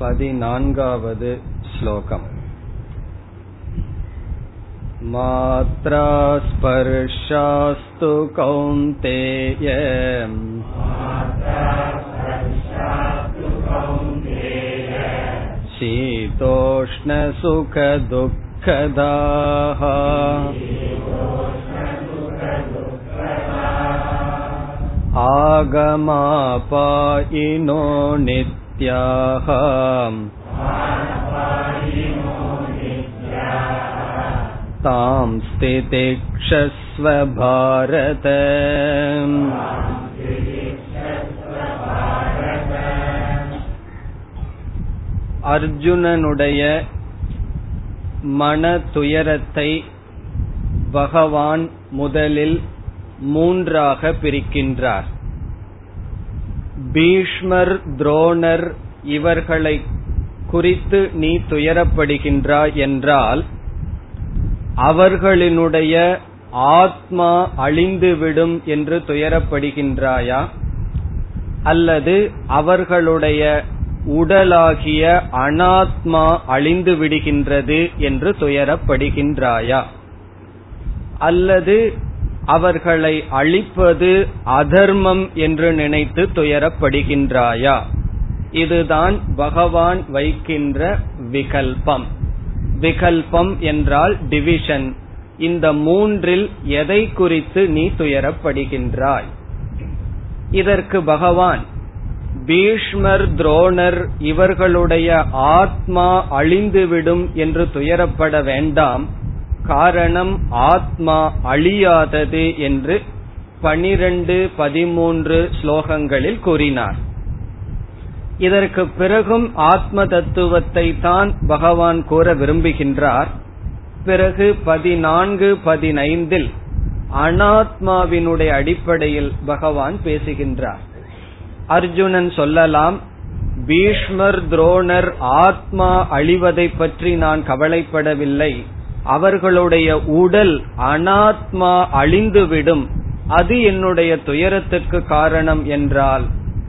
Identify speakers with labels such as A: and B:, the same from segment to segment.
A: पदिनान्गावद् श्लोकम् मात्रा स्पर्शास्तु कौन्तेय शीतोष्णसुखदुःखदाः आगमापायिनो नित्याः तां स्थितिक्षस्व भारत அர்ஜுனனுடைய மன துயரத்தை பகவான் முதலில் மூன்றாக பிரிக்கின்றார் பீஷ்மர் துரோணர் இவர்களை குறித்து நீ துயரப்படுகின்றாய் என்றால் அவர்களினுடைய ஆத்மா அழிந்துவிடும் என்று துயரப்படுகின்றாயா? அல்லது அவர்களுடைய உடலாகிய அனாத்மா அழிந்து விடுகின்றது என்று துயரப்படுகின்றாயா? அல்லது அவர்களை அழிப்பது அதர்மம் என்று நினைத்து துயரப்படுகின்றாயா? இதுதான் பகவான் வைக்கின்ற விகல்பம். விகல்பம் என்றால் டிவிஷன் இந்த மூன்றில் எதை குறித்து நீ துயரப்படுகின்றாய்? இதற்கு பகவான் பீஷ்மர் துரோணர் இவர்களுடைய ஆத்மா அழிந்துவிடும் என்று துயரப்பட வேண்டாம். காரணம் ஆத்மா அழியாதது என்று பனிரெண்டு பதிமூன்று ஸ்லோகங்களில் கூறினார். இதற்கு பிறகும் ஆத்ம தத்துவத்தை தான் பகவான் கூற விரும்புகின்றார். பிறகு பதினான்கு பதினைந்தில் அனாத்மாவினுடைய அடிப்படையில் பகவான் பேசுகின்றார். அர்ஜுனன் சொல்லலாம் பீஷ்மர் துரோணர் ஆத்மா அழிவதை பற்றி நான் கவலைப்படவில்லை. அவர்களுடைய உடல் அனாத்மா அழிந்துவிடும். அது என்னுடைய துயரத்துக்கு காரணம் என்றால்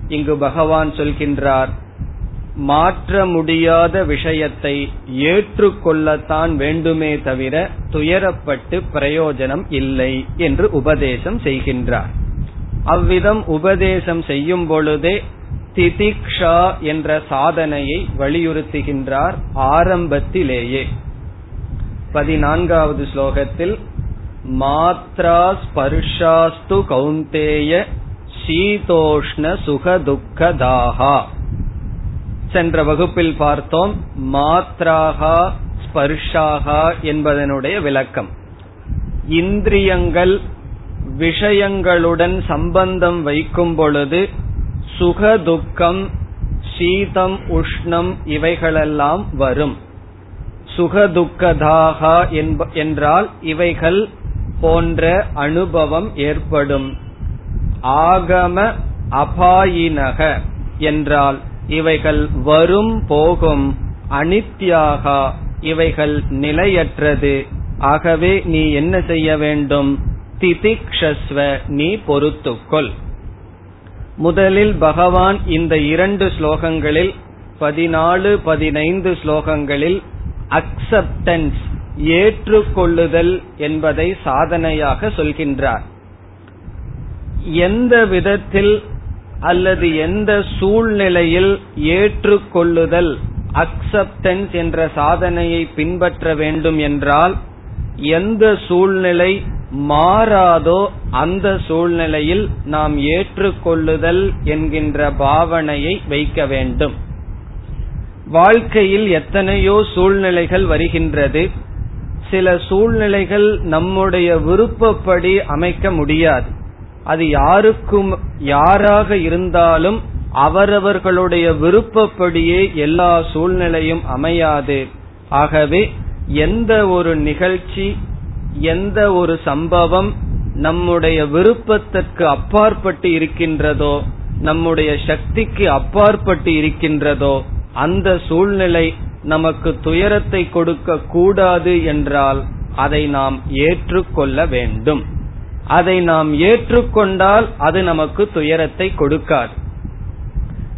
A: இங்கு பகவான் சொல்கின்றார் மாற்ற முடியாத விஷயத்தை ஏற்றுக்கொள்ளத்தான் வேண்டுமே தவிர துயரப்பட்டு பிரயோஜனம் இல்லை என்று உபதேசம் செய்கின்றார். அவ்விதம் உபதேசம் செய்யும் பொழுதே திதிக்ஷா என்ற சாதனையை வலியுறுத்துகின்றார் ஆரம்பத்திலேயே. பதினான்காவது ஸ்லோகத்தில் மாத்ரா ஸ்பர்ஷாஸ்து கௌந்தேய சீதோஷ்ண சுகதுக்கதாகா சென்ற வகுப்பில் பார்த்தோம் மாத்ராகா ஸ்பர்ஷாகா என்பதனுடைய விளக்கம். இந்திரியங்கள் விஷயங்களுடன் சம்பந்தம் வைக்கும் பொழுது சுக துக்கம் சீதம் உஷ்ணம் இவைகளெல்லாம் வரும். சுகதுக்கதாக என்றால் இவைகள் போன்ற அனுபவம் ஏற்படும். ஆகம அபாயினக என்றால் இவைகள் வரும் போகும். அனித்யாக இவைகள் நிலையற்றது. ஆகவே நீ என்ன செய்ய வேண்டும்? திதிக்ஷஸ்வ நீ பொறுத்துக்கொள். முதலில் பகவான் இந்த இரண்டு ஸ்லோகங்களில் பதினாலு பதினைந்து ஸ்லோகங்களில் அக்செப்டன்ஸ் ஏற்றுக்கொள்ளுதல் என்பதை சாதனையாக சொல்கின்றார். எந்த விதத்தில் அல்லது எந்த சூழ்நிலையில் ஏற்றுக்கொள்ளுதல் அக்செப்டன்ஸ் என்ற சாதனையை பின்பற்ற வேண்டும் என்றால் எந்த சூழ்நிலை மாறாதோ அந்த சூழ்நிலையில் நாம் ஏற்றுக்கொள்ளுதல் என்கின்ற பாவனையை வைக்க வேண்டும். வாழ்க்கையில் எத்தனையோ சூழ்நிலைகள் வருகின்றது. சில சூழ்நிலைகள் நம்முடைய விருப்பப்படி அமைக்க முடியாது. அது யாருக்கும் யாராக இருந்தாலும் அவரவர்களுடைய விருப்பப்படியே எல்லா சூழ்நிலையும் அமையாது. ஆகவே எந்த ஒரு நிகழ்ச்சி எந்த ஒரு சம்பவம் நம்முடைய விருப்பத்திற்கு அப்பாற்பட்டு இருக்கின்றதோ நம்முடைய சக்திக்கு அப்பாற்பட்டு இருக்கின்றதோ அந்த சூழ்நிலை நமக்கு துயரத்தை கொடுக்க கூடாது என்றால் அதை நாம் ஏற்றுக்கொள்ள வேண்டும். அதை நாம் ஏற்றுக்கொண்டால் அது நமக்கு துயரத்தை கொடுக்காது.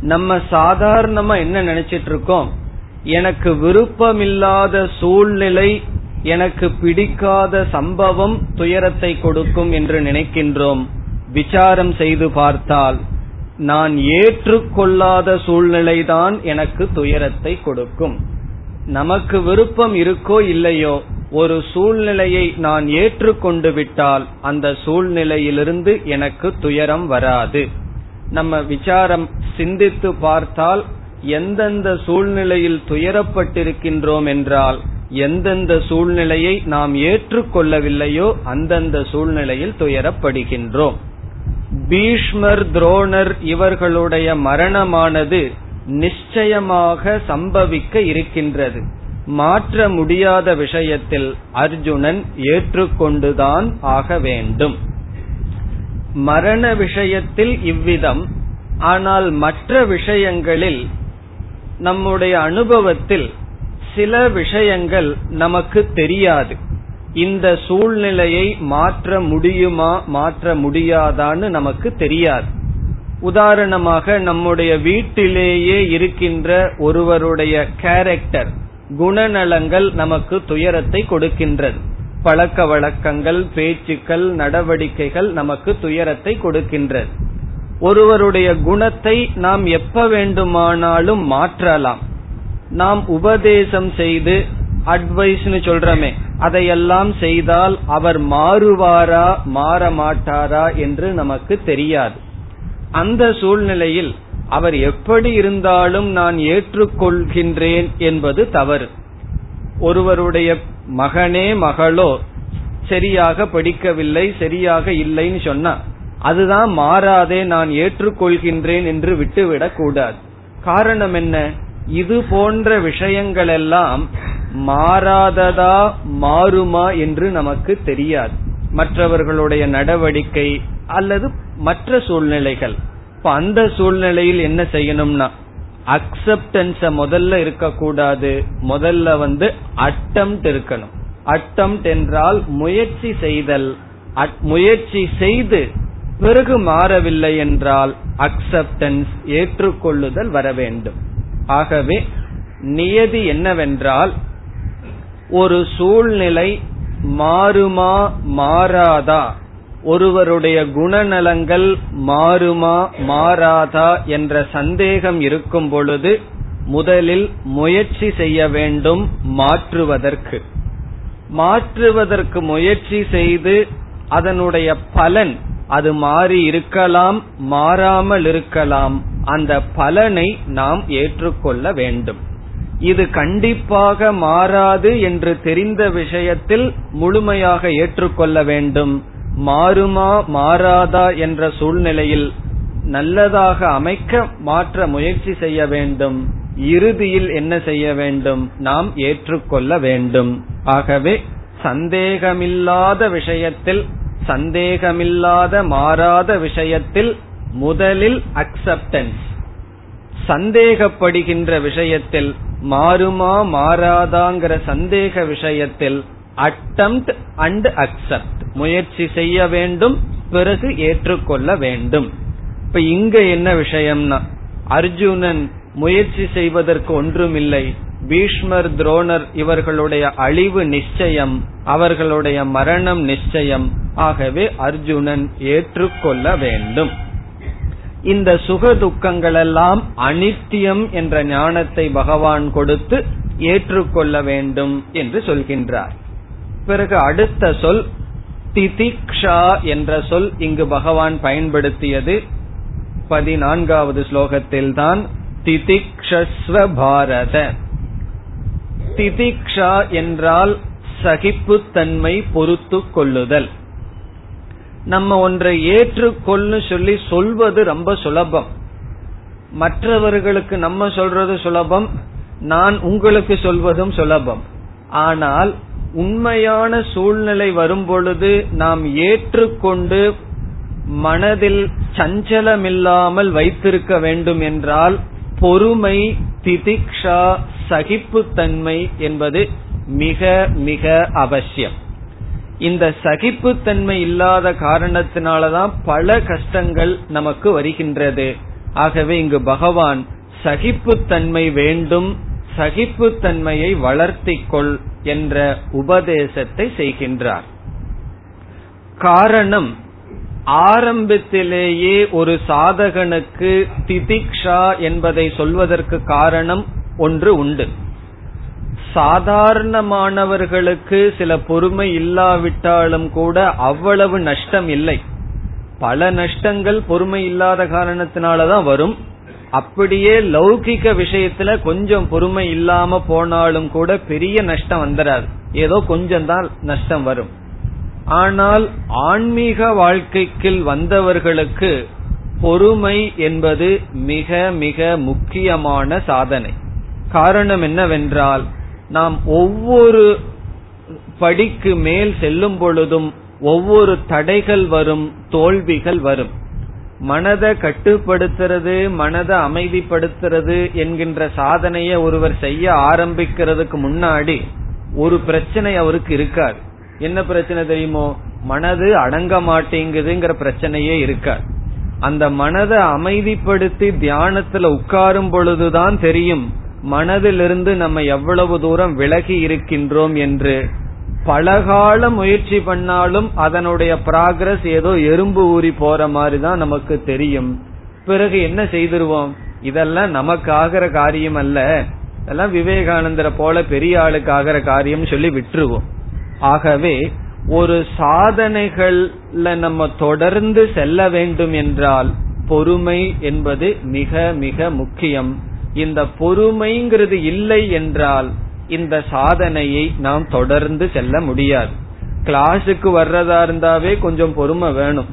A: நம்ம சாதாரணமா என்ன நினைச்சிட்டு இருக்கோம்? எனக்கு விருப்பமில்லாத சூழ்நிலை எனக்கு பிடிக்காத சம்பவம் துயரத்தை கொடுக்கும் என்று நினைக்கின்றோம். விசாரம் செய்து பார்த்தால் நான் ஏற்றுக்கொள்ளாத சூழ்நிலைதான் எனக்கு துயரத்தை கொடுக்கும். நமக்கு விருப்பம் இருக்கோ இல்லையோ ஒரு சூழ்நிலையை நான் ஏற்றுக்கொண்டு விட்டால் அந்த சூழ்நிலையிலிருந்து எனக்கு துயரம் வராது. நம்ம விசாரம் சிந்தித்து பார்த்தால் எந்தெந்த சூழ்நிலையில் துயரப்பட்டிருக்கின்றோம் என்றால் எந்தெந்த சூழ்நிலையை நாம் ஏற்றுக்கொள்ளவில்லையோ அந்தந்த சூழ்நிலையில் துயரப்படுகின்றோம். பீஷ்மர் துரோணர் இவர்களுடைய மரணமானது நிச்சயமாக சம்பவிக்க இருக்கின்றது. மாற்ற முடியாத விஷயத்தில் அர்ஜுனன் ஏற்றுக்கொண்டுதான் ஆக வேண்டும். மரண விஷயத்தில் இவ்விதம். ஆனால் மற்ற விஷயங்களில் நம்முடைய அனுபவத்தில் சில விஷயங்கள் நமக்கு தெரியாது. இந்த சூழ்நிலையை மாற்ற முடியுமா மாற்ற முடியாதான்னு நமக்கு தெரியாது. உதாரணமாக நம்முடைய வீட்டிலேயே இருக்கின்ற ஒருவருடைய கேரக்டர் குணநலங்கள் நமக்கு துயரத்தை கொடுக்கின்றது. பழக்க வழக்கங்கள் பேச்சுக்கள் நடவடிக்கைகள் நமக்கு துயரத்தை கொடுக்கின்றது. ஒருவருடைய குணத்தை நாம் எப்ப வேண்டுமானாலும் மாற்றலாம். நாம் உபதேசம் செய்து அட்வைஸ்னு சொல்றமே அதையெல்லாம் செய்தால் அவர் மாறுவாரா மாற மாட்டாரா என்று நமக்கு தெரியாது. அந்த சூழ்நிலையில் அவர் எப்படி இருந்தாலும் நான் ஏற்றுக்கொள்கின்றேன் என்பது தவறு. ஒருவருடைய மகனே மகளோ சரியாக படிக்கவில்லை சரியாக இல்லைன்னு சொன்னா அதுதான் மாறாதே நான் ஏற்றுக்கொள்கின்றேன் என்று விட்டுவிடக் கூடாது காரணம் என்ன? இது போன்ற விஷயங்கள் எல்லாம் மாறாததா மாறுமா என்று நமக்கு தெரியாது. மற்றவர்களுடைய நடவடிக்கை அல்லது மற்ற சூழ்நிலைகள். இப்ப அந்த சூழ்நிலையில் என்ன செய்யணும்னா அக்செப்டன்ஸ முதல்ல இருக்கக்கூடாது. முதல்ல வந்து அட்டம் இருக்கணும். அட்டம்ட் என்றால் முயற்சி செய்தல். முயற்சி செய்து பிறகு மாறவில்லை என்றால் அக்செப்டன்ஸ் ஏற்றுக்கொள்ளுதல் வர வேண்டும். ஆகவே நியதி என்னவென்றால் ஒரு சூழ்நிலை மாறுமா மாறாதா? ஒருவருடைய குணநலங்கள் மாறுமா மாறாதா என்ற சந்தேகம் இருக்கும் பொழுது முதலில் முயற்சி செய்ய வேண்டும் மாற்றுவதற்கு. மாற்றுவதற்கு முயற்சி செய்து அதனுடைய பலன் அது மாறி இருக்கலாம் மாறாமல் இருக்கலாம். அந்த பலனை நாம் ஏற்றுக்கொள்ள வேண்டும். இது கண்டிப்பாக மாறாது என்று தெரிந்த விஷயத்தில் முழுமையாக ஏற்றுக்கொள்ள வேண்டும். மாறுமா மாறாதா என்ற சூழ்நிலையில் நல்லதாக அமைக்க மாற்ற முயற்சி செய்ய வேண்டும். இறுதியில் என்ன செய்ய வேண்டும்? நாம் ஏற்றுக்கொள்ள வேண்டும். ஆகவே சந்தேகமில்லாத விஷயத்தில் சந்தேகமில்லாத மாறாத விஷயத்தில் முதலில் அக்செப்டன்ஸ் சந்தேகப்படுகின்ற விஷயத்தில் மாறுமா மாறாதாங்கிற சந்தேக விஷயத்தில் அட்டம்ட் அண்ட் அக்செப்ட் முயற்சி செய்ய வேண்டும் பிறகு ஏற்றுக்கொள்ள வேண்டும். இப்ப இங்க என்ன விஷயம்னா அர்ஜுனன் முயற்சி செய்வதற்கு ஒன்றுமில்லை. பீஷ்மர் துரோணர் இவர்களுடைய அழிவு நிச்சயம் அவர்களுடைய மரணம் நிச்சயம். ஆகவே அர்ஜுனன் ஏற்றுக்கொள்ள வேண்டும். இந்த சுக துக்கங்களெல்லாம் அனித்தியம் என்ற ஞானத்தை பகவான் கொடுத்து ஏற்றுக்கொள்ள வேண்டும் என்று சொல்கின்றார். பிறகு அடுத்த சொல் திதிக்ஷா என்ற சொல் இங்கு பகவான் பயன்படுத்தியது. பதினான்காவது ஸ்லோகத்தில் தான் திதிக்ஷஸ்வ பாரத. திதிக்ஷா என்றால் சகிப்புத்தன்மை பொறுத்து கொள்ளுதல். நம்ம ஒன்றை ஏற்றுக்கொள்ளு சொல்லி சொல்வது ரொம்ப சுலபம். மற்றவர்களுக்கு நம்ம சொல்றது சுலபம் நான் உங்களுக்கு சொல்வதும் சுலபம். ஆனால் உண்மையான சூழ்நிலை வரும் பொழுது நாம் ஏற்றுக்கொண்டு மனதில் சஞ்சலமில்லாமல் வைத்திருக்க வேண்டும் என்றால் பொறுமை திதிக்ஷா சகிப்புத்தன்மை என்பது மிக மிக அவசியம். இந்த சகிப்புத்தன்மை இல்லாத காரணத்தினாலதான் பல கஷ்டங்கள் நமக்கு வருகின்றது. ஆகவே இங்கு பகவான் சகிப்புத்தன்மை வேண்டும் சகிப்புத்தன்மையை வளர்த்திக் கொள் என்ற உபதேசத்தை செய்கின்றார். காரணம் ஆரம்பத்திலேயே ஒரு சாதகனுக்கு திதிக்ஷா என்பதை சொல்வதற்கு காரணம் ஒன்று உண்டு. சாதாரணமானவர்களுக்கு சில பொறுமை இல்லாவிட்டாலும் கூட அவ்வளவு நஷ்டம் இல்லை. பல நஷ்டங்கள் பொறுமை இல்லாத காரணத்தினாலதான் வரும். அப்படியே லௌகிக விஷயத்துல கொஞ்சம் பொறுமை இல்லாம போனாலும் கூட பெரிய நஷ்டம் வந்துடாது ஏதோ கொஞ்சம் தான் நஷ்டம் வரும். ஆனால் ஆன்மீக வாழ்க்கைக்கு வந்தவர்களுக்கு பொறுமை என்பது மிக மிக முக்கியமான சாதனை. காரணம் என்னவென்றால் நாம் ஒவ்வொரு படிக்கு மேல் செல்லும் பொழுதும் ஒவ்வொரு தடைகள் வரும் தோல்விகள் வரும். மனதை கட்டுப்படுத்துறது மனதை அமைதிப்படுத்துறது என்கின்ற சாதனையை ஒருவர் செய்ய ஆரம்பிக்கிறதுக்கு முன்னாடி ஒரு பிரச்சனை அவருக்கு இருக்காது. என்ன பிரச்சனை தெரியுமோ? மனது அடங்க மாட்டேங்குதுங்கிற பிரச்சனையே இருக்காது. அந்த மனதை அமைதிப்படுத்தி தியானத்துல உட்காரும் பொழுதுதான் தெரியும் மனதிலிருந்து நம்ம எவ்வளவு தூரம் விலகி இருக்கின்றோம் என்று பலகால முயற்சி பண்ணாலும் அதனுடைய ப்ராக்ரஸ் ஏதோ எறும்பு ஊறி போற மாதிரி தான் நமக்கு தெரியும். பிறகு என்ன செய்திருவோம்? இதெல்லாம் நமக்கு ஆகிற காரியம் அல்ல. இதெல்லாம் விவேகானந்தரை போல பெரிய ஆளுக்கு ஆகிற காரியம் சொல்லி விட்டுருவோம். ஆகவே ஒரு சாதனைகள்ல நம்ம தொடர்ந்து செல்ல வேண்டும் என்றால் பொறுமை என்பது மிக மிக முக்கியம். இந்த பொறுமைங்கிறது இல்லை என்றால் இந்த சாதனையை நாம் தொடர்ந்து செல்ல முடியாது. கிளாஸுக்கு வர்றதா இருந்தாவே கொஞ்சம் பொறுமை வேணும்.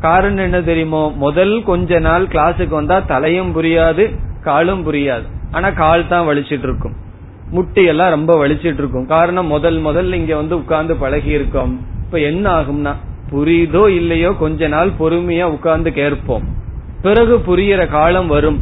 A: காரணம் என்ன தெரியுமோ? முதல் கொஞ்ச நாள் கிளாஸுக்கு வந்தா தலையும் புரியாது காலும் புரியாது. ஆனா கால் தான் வலிச்சிட்டு இருக்கும் முட்டி எல்லாம் ரொம்ப வலிச்சிட்டு இருக்கும் காரணம் முதல் முதல் இங்க வந்து உட்கார்ந்து பழகி இருக்கோம் இப்ப என்ன ஆகும்னா புரியுதோ இல்லையோ கொஞ்ச நாள் பொறுமையா உட்கார்ந்து கேட்போம். பிறகு புரியிற காலம் வரும்.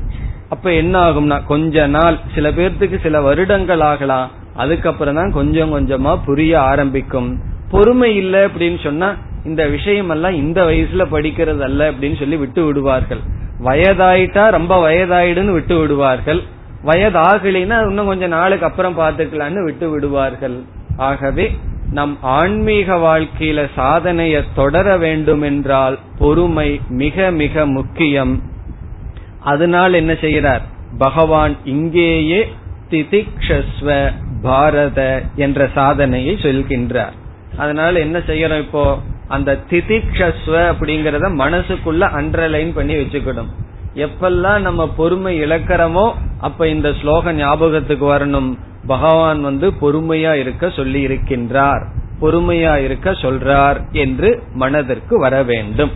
A: அப்ப என்ன ஆகும்னா கொஞ்ச நாள் சில பேர்த்துக்கு சில வருடங்கள் ஆகலாம். அதுக்கப்புறம் தான் கொஞ்சம் கொஞ்சமா புரிய ஆரம்பிக்கும். பொறுமை இல்லை அப்படின்னு சொன்னா இந்த விஷயம் எல்லாம் இந்த வயசுல படிக்கிறது அல்ல அப்படின்னு சொல்லி விட்டு விடுவார்கள். வயதாயிட்டா ரொம்ப வயதாயிடுன்னு விட்டு விடுவார்கள். வயதாகலினா இன்னும் கொஞ்சம் நாளுக்கு அப்புறம் பாத்துக்கலான்னு விட்டு விடுவார்கள். ஆகவே நம் ஆன்மீக வாழ்க்கையில சாதனையை தொடர வேண்டும் என்றால் பொறுமை மிக மிக முக்கியம். அதனால் என்ன செய்கிறார்? பகவான் இங்கேயே திதிக்ஷஸ்வ பாரத என்ற சாதனையை சொல்கின்றார். அதனால என்ன செய்யறோம் இப்போ? அந்த திதிக்ஷஸ்வ அப்படிங்கறத மனசுக்குள்ள அண்டர்லைன் பண்ணி வச்சுக்கணும். எப்பெல்லாம் நம்ம பொறுமை இழக்கிறோமோ அப்ப இந்த ஸ்லோக ஞாபகத்துக்கு வரணும். பகவான் வந்து பொறுமையா இருக்க சொல்லி இருக்கின்றார். பொறுமையா இருக்க சொல்றார் என்று மனதிற்கு வர வேண்டும்.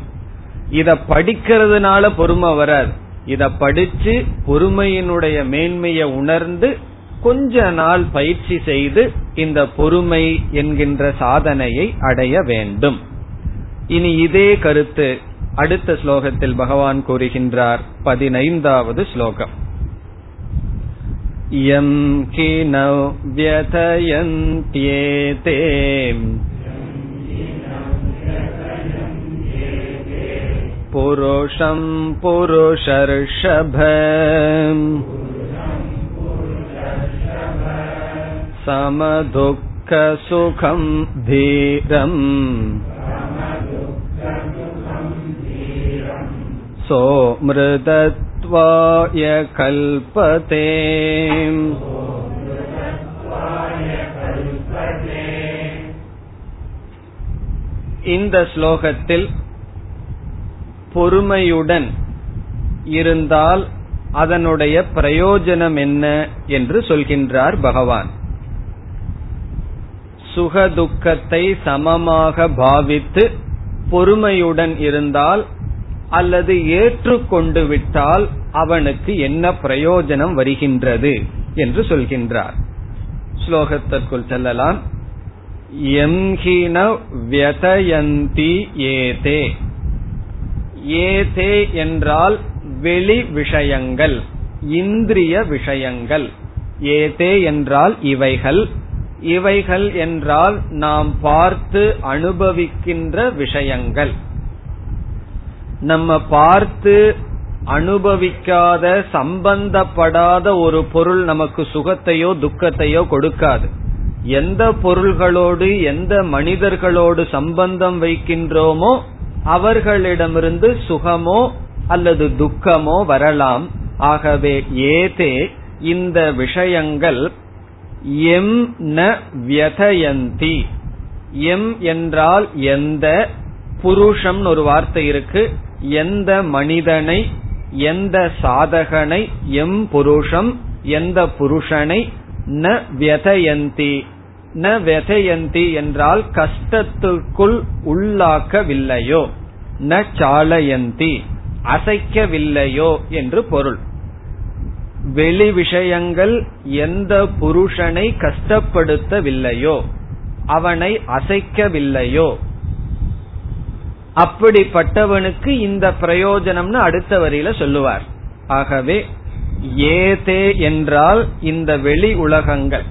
A: இத படிக்கிறதுனால பொறுமை வராது. இத படிச்சு பொறுமையினுடைய மேன்மையை உணர்ந்து கொஞ்ச நாள் பயிற்சி செய்து இந்த பொறுமை என்கின்ற சாதனையை அடைய வேண்டும் இனி இதே கருத்து அடுத்த ஸ்லோகத்தில் பகவான் கூறுகின்றார் பதினைந்தாவது ஸ்லோகம் यं किन व्यथयन्त्येते पुरुषं पुरुषर्षभ समदुःखसुखं धीरम् सोमृदत्वाय कल्पते இந்த ஸ்லோகத்தில் பொறுமையுடன் இருந்தால் அதனுடைய பிரயோஜனம் என்ன என்று சொல்கின்றார் பகவான். சுகதுக்கத்தை சமமாக பாவித்து பொறுமையுடன் இருந்தால் அல்லது ஏற்றுக்கொண்டு விட்டால் அவனுக்கு என்ன பிரயோஜனம் வருகின்றது என்று சொல்கின்றார். ஸ்லோகத்திற்குள் செல்லலாம். எம்ஹின வியதயந்தி ஏதே. ஏதே என்றால் வெளி விஷயங்கள் இந்திரிய விஷயங்கள். ஏதே என்றால் இவைகள் இவைகள் என்றால் நாம் பார்த்து அனுபவிக்கின்ற விஷயங்கள். நம்ம பார்த்து அனுபவிக்காத சம்பந்தப்படாத ஒரு பொருள் நமக்கு சுகத்தையோ துக்கத்தையோ கொடுக்காது. எந்த பொருள்களோடு எந்த மனிதர்களோடு சம்பந்தம் வைக்கின்றோமோ அவர்களிடமிருந்து சுகமோ அல்லது துக்கமோ வரலாம். ஆகவே ஏதே இந்த விஷயங்கள் எம் ந வியதயந்தி. எம் என்றால் எந்த புருஷம் ஒரு வார்த்தை இருக்கு. எந்த மனிதனை எந்த சாதகனை எம் புருஷம் எந்த புருஷனை ந வியதயந்தி. ந வெதையந்தி என்றால் கஷ்டத்துக்குள் உள்ளாக்கவில்லையோ? ந சாலயந்தி அசைக்கவில்லையோ என்று பொருள். வெளி விஷயங்கள் எந்த புருஷனை கஷ்டப்படுத்தவில்லையோ அவனை அசைக்கவில்லையோ? அப்படிப்பட்டவனுக்கு இந்த பிரயோஜனம்னு அடுத்த வரியில சொல்லுவார். ஆகவே ஏதே என்றால் இந்த வெளி உலகங்கள்.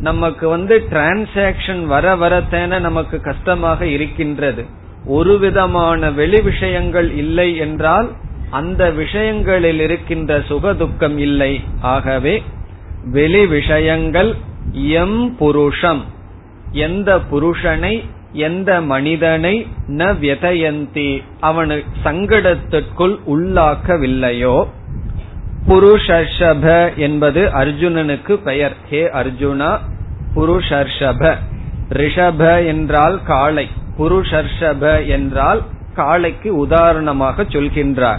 A: நமக்கு வந்து டிரான்சாக்சன் வர வரத்தேன நமக்கு கஷ்டமாக இருக்கின்றது. ஒரு விதமான வெளி விஷயங்கள் இல்லை என்றால் அந்த விஷயங்களில் இருக்கின்ற சுக துக்கம் இல்லை. ஆகவே வெளி விஷயங்கள் எம் புருஷம். எந்த புருஷனை எந்த மனிதனை ந வியதயந்தி. அவனு சங்கடத்திற்குள் உள்ளாக்கவில்லையோ புருஷர்ஷப என்பது அர்ஜுனனுக்கு பெயர். ஹே அர்ஜுனா புருஷர்ஷப. ரிஷப என்றால் காளை. புருஷர்ஷப என்றால் காளைக்கு உதாரணமாக சொல்கின்றார்.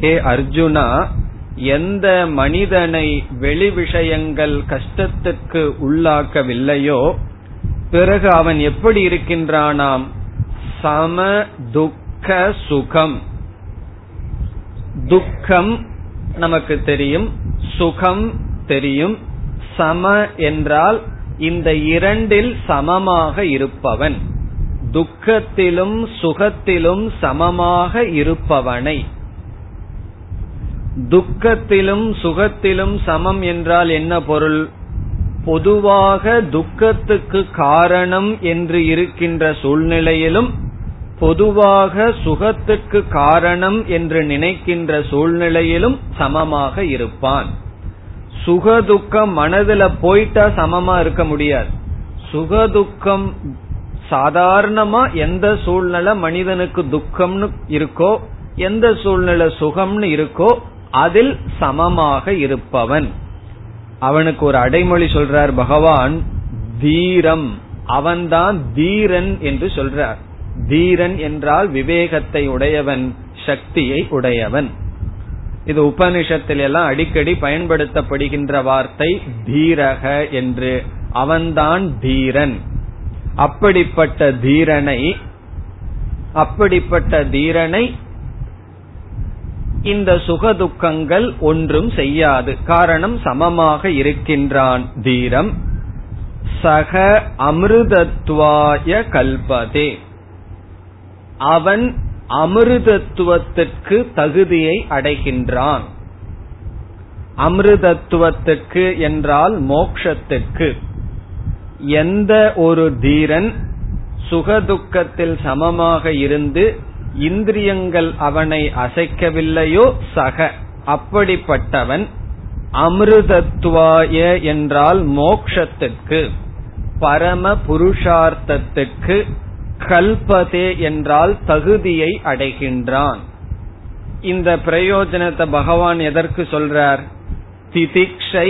A: ஹே அர்ஜுனா எந்த மனிதனை வெளி விஷயங்கள் கஷ்டத்துக்கு உள்ளாக்கவில்லையோ பிறகு அவன் எப்படி இருக்கின்றானாம்? சம துக்க சுகம். துக்கம் நமக்கு தெரியும் சுகம் தெரியும் சம என்றால் இந்த இரண்டில் சமமாக இருப்பவன். துக்கத்திலும் சுகத்திலும் சமமாக இருப்பவனை. துக்கத்திலும் சுகத்திலும் சமம் என்றால் என்ன பொருள்? பொதுவாக துக்கத்துக்கு காரணம் என்று இருக்கின்ற சூழ்நிலையிலும் பொதுவாக சுகத்துக்கு காரணம் என்று நினைக்கின்ற சூழ்நிலையிலும் சமமாக இருப்பான். சுகதுக்கம் மனதுல போயிட்டா சமமா இருக்க முடியாது. சுகதுக்கம் சாதாரணமா எந்த சூழ்நிலை மனிதனுக்கு துக்கம்னு இருக்கோ எந்த சூழ்நிலை சுகம்னு இருக்கோ அதில் சமமாக இருப்பவன். அவனுக்கு ஒரு அடைமொழி சொல்றார் பகவான் தீரம். அவன்தான் தீரன் என்று சொல்றார். தீரன் என்றால் விவேகத்தை உடையவன் சக்தியை உடையவன். இது உபனிஷத்தில் எல்லாம் அடிக்கடி பயன்படுத்தப்படுகின்ற வார்த்தை தீரக என்று. அவன்தான் தீரன். அப்படிப்பட்ட தீரனை அப்படிப்பட்ட தீரனை இந்த சுகதுக்கங்கள் ஒன்றும் செய்யாது. காரணம் சமமாக இருக்கின்றான் தீரம். சக அமிர்தத்வாய கல்பதே. அவன் அமிர்தத்துவத்திற்கு தகுதியை அடைகின்றான். அமிர்தத்துவத்திற்கு என்றால் மோக்ஷத்திற்கு எந்த ஒரு தீரன் சுகதுக்கத்தில் சமமாக இருந்து இந்திரியங்கள் அவனை அசைக்கவில்லையோ சக அப்படிப்பட்டவன் அமிர்தத்வாய என்றால் மோக்ஷத்துக்கு பரம புருஷார்த்தத்துக்கு கல்பதே என்றால் தகுதியை அடைகின்றான். இந்த பிரயோஜனத்தை பகவான் எதற்கு சொல்றார்? திதிக்ஷை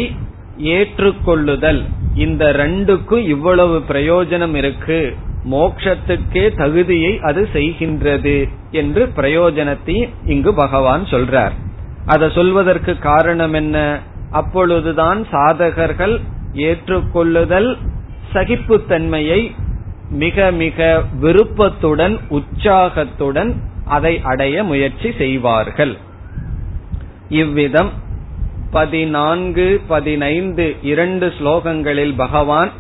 A: ஏற்றுக்கொள்ளுதல். இந்த ரெண்டுக்கும் இவ்வளவு பிரயோஜனம் இருக்கு. மோக்ஷத்துக்கே தகுதியை அது செய்கின்றது என்று பிரயோஜனத்தை இங்கு பகவான் சொல்றார். அதை சொல்வதற்கு காரணம் என்ன? அப்பொழுதுதான் சாதகர்கள் ஏற்றுக்கொள்ளுதல் சகிப்புத்தன்மையை மிக மிக விருப்பத்துடன் உற்சாகத்துடன் அதை அடைய முயற்சி செய்வார்கள். இவ்விதம் பதினான்கு பதினைந்து இரண்டு ஸ்லோகங்களில் பகவான்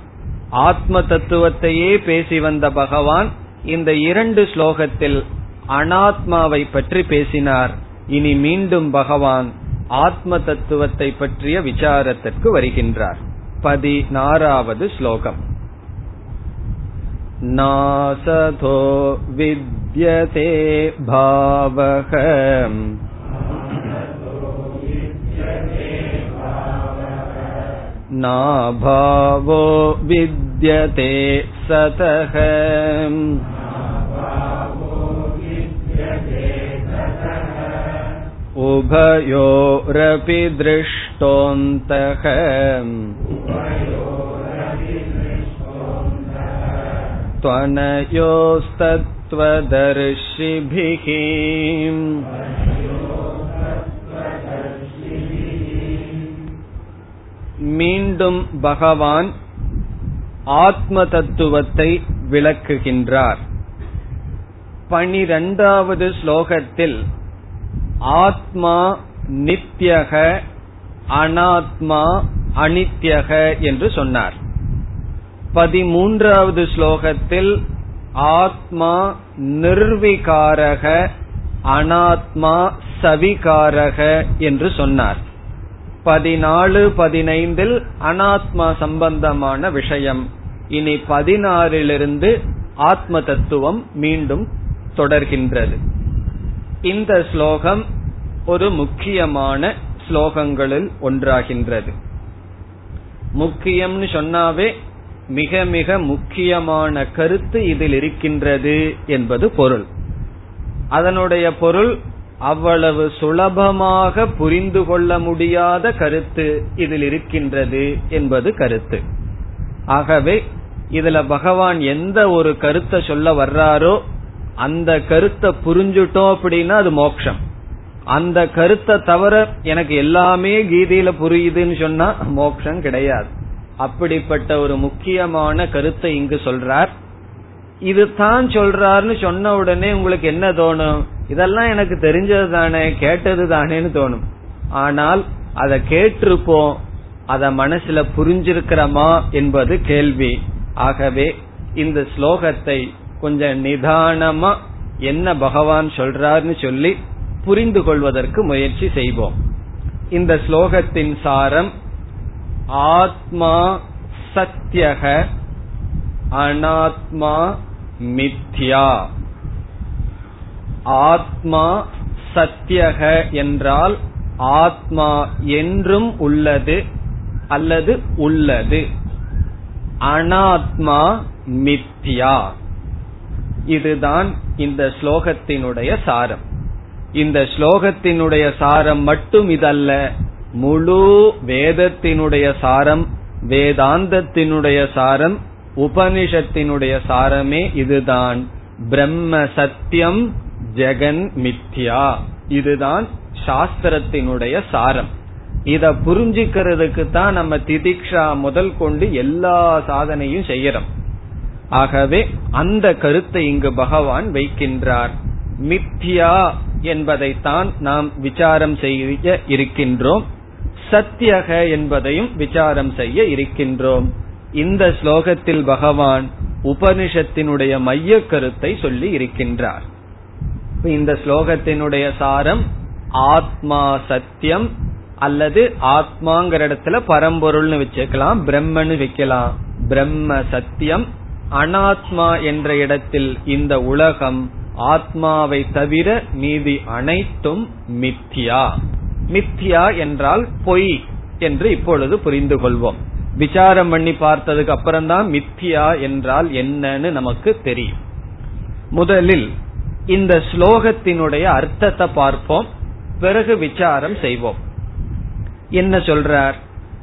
A: ஆத்ம தத்துவத்தையே பேசி வந்த பகவான் இந்த இரண்டு ஸ்லோகத்தில் அனாத்மாவை பற்றி பேசினார். இனி மீண்டும் பகவான் ஆத்ம தத்துவத்தை பற்றிய விசாரத்திற்கு வருகின்றார். பதினாறாவது ஸ்லோகம். नासतो विद्यते भावः नाभावो विद्यते सतः उभयोरपि दृष्टोऽन्तः त्वनयोस्तत्त्वदर्शिभिः மீண்டும் பகவான் ஆத்ம தத்துவத்தை விளக்குகின்றார் பனிரெண்டாவது ஸ்லோகத்தில் ஆத்மா நித்யக அனாத்மா அனித்யக என்று சொன்னார் பதிமூன்றாவது ஸ்லோகத்தில் ஆத்மா நிர்விகாரக அனாத்மா சவிகாரக என்று சொன்னார். பதினாலு பதினைந்தில் அனாத்மா சம்பந்தமான விஷயம். இனி பதினாறிலிருந்து ஆத்ம தத்துவம் மீண்டும் தொடர்கின்றது. இந்த ஸ்லோகம் ஒரு முக்கியமான ஸ்லோகங்களில் ஒன்றாகின்றது. முக்கியம்னு சொன்னாவே மிக மிக முக்கியமான கருத்து இதில் இருக்கின்றது என்பது பொருள். அதனுடைய பொருள் அவ்வளவு சுலபமாக புரிந்து கொள்ள முடியாத கருத்து இதில் இருக்கின்றது என்பது கருத்து. ஆகவே இதுல பகவான் எந்த ஒரு கருத்தை சொல்ல வர்றாரோ அந்த கருத்தை புரிஞ்சுட்டோம் அப்படின்னா அது மோக்ஷம். அந்த கருத்தை தவிர எனக்கு எல்லாமே கீதையில புரியுதுன்னு சொன்னா மோக்ஷம் கிடையாது. அப்படிப்பட்ட ஒரு முக்கியமான கருத்தை இங்கு சொல்றார். இது தான் சொல்றாருன்னு சொன்ன உடனே உங்களுக்கு என்ன தோணும்? இதெல்லாம் எனக்கு தெரிஞ்சது தானே கேட்டது தானேன்னு தோணும். ஆனால் அதை கேட்டிருப்போம் அத மனசுல புரிஞ்சிருக்கிறோமா என்பது கேள்வி. ஆகவே இந்த ஸ்லோகத்தை கொஞ்சம் நிதானமா என்ன பகவான் சொல்றாருன்னு சொல்லி புரிந்து கொள்வதற்கு முயற்சி செய்வோம். இந்த ஸ்லோகத்தின் சாரம் ஆத்மா சத்தியக அனாத்மா மித்யா. ஆத்மா சத்தியக என்றால் ஆத்மா என்றும் உள்ளது அல்லது உள்ளது. அனாத்மா மித்யா. இதுதான் இந்த ஸ்லோகத்தினுடைய சாரம். இந்த ஸ்லோகத்தினுடைய சாரம் மட்டும் இதல்ல. முழு வேதத்தினுடைய சாரம் வேதாந்தத்தினுடைய சாரம் உபனிஷத்தினுடைய சாரமே இதுதான். பிரம்ம சத்தியம் ஜெகன் மித்யா. இதுதான் சாஸ்திரத்தினுடைய சாரம். இத புரிஞ்சுக்கிறதுக்கு தான் நம்ம திதிக்ஷா முதல் கொண்டு எல்லா சாதனையும் செய்யறோம். ஆகவே அந்த கருத்தை இங்கு பகவான் வைக்கின்றார். மித்யா என்பதைத்தான் நாம் விசாரம் செய்ய இருக்கின்றோம். சத்தியக என்பதையும் விசாரம் செய்ய இருக்கின்றோம். இந்த ஸ்லோகத்தில் பகவான் உபனிஷத்தினுடைய மைய கருத்தை சொல்லி இருக்கின்றார். இந்த ஸ்லோகத்தினுடைய சாரம் ஆத்மா சத்தியம் அல்லது ஆத்மாங்கிற இடத்துல பரம்பொருள்னு வச்சுக்கலாம் பிரம்மன்னு வைக்கலாம். பிரம்ம சத்தியம் அனாத்மா என்ற இடத்தில் இந்த உலகம் ஆத்மாவை தவிர மீதி அனைத்தும் மித்யா. மித்யா என்றால் பொய் என்று இப்பொழுது புரிந்து கொள்வோம் விசாரம் பண்ணி பார்த்ததுக்கு அப்புறம்தான் மித்யா என்றால் என்னன்னு நமக்கு தெரியும். முதலில் இந்த ஸ்லோகத்தினுடைய அர்த்தத்தை பார்ப்போம். பிறகு விசாரம் செய்வோம். என்ன சொல்றார்?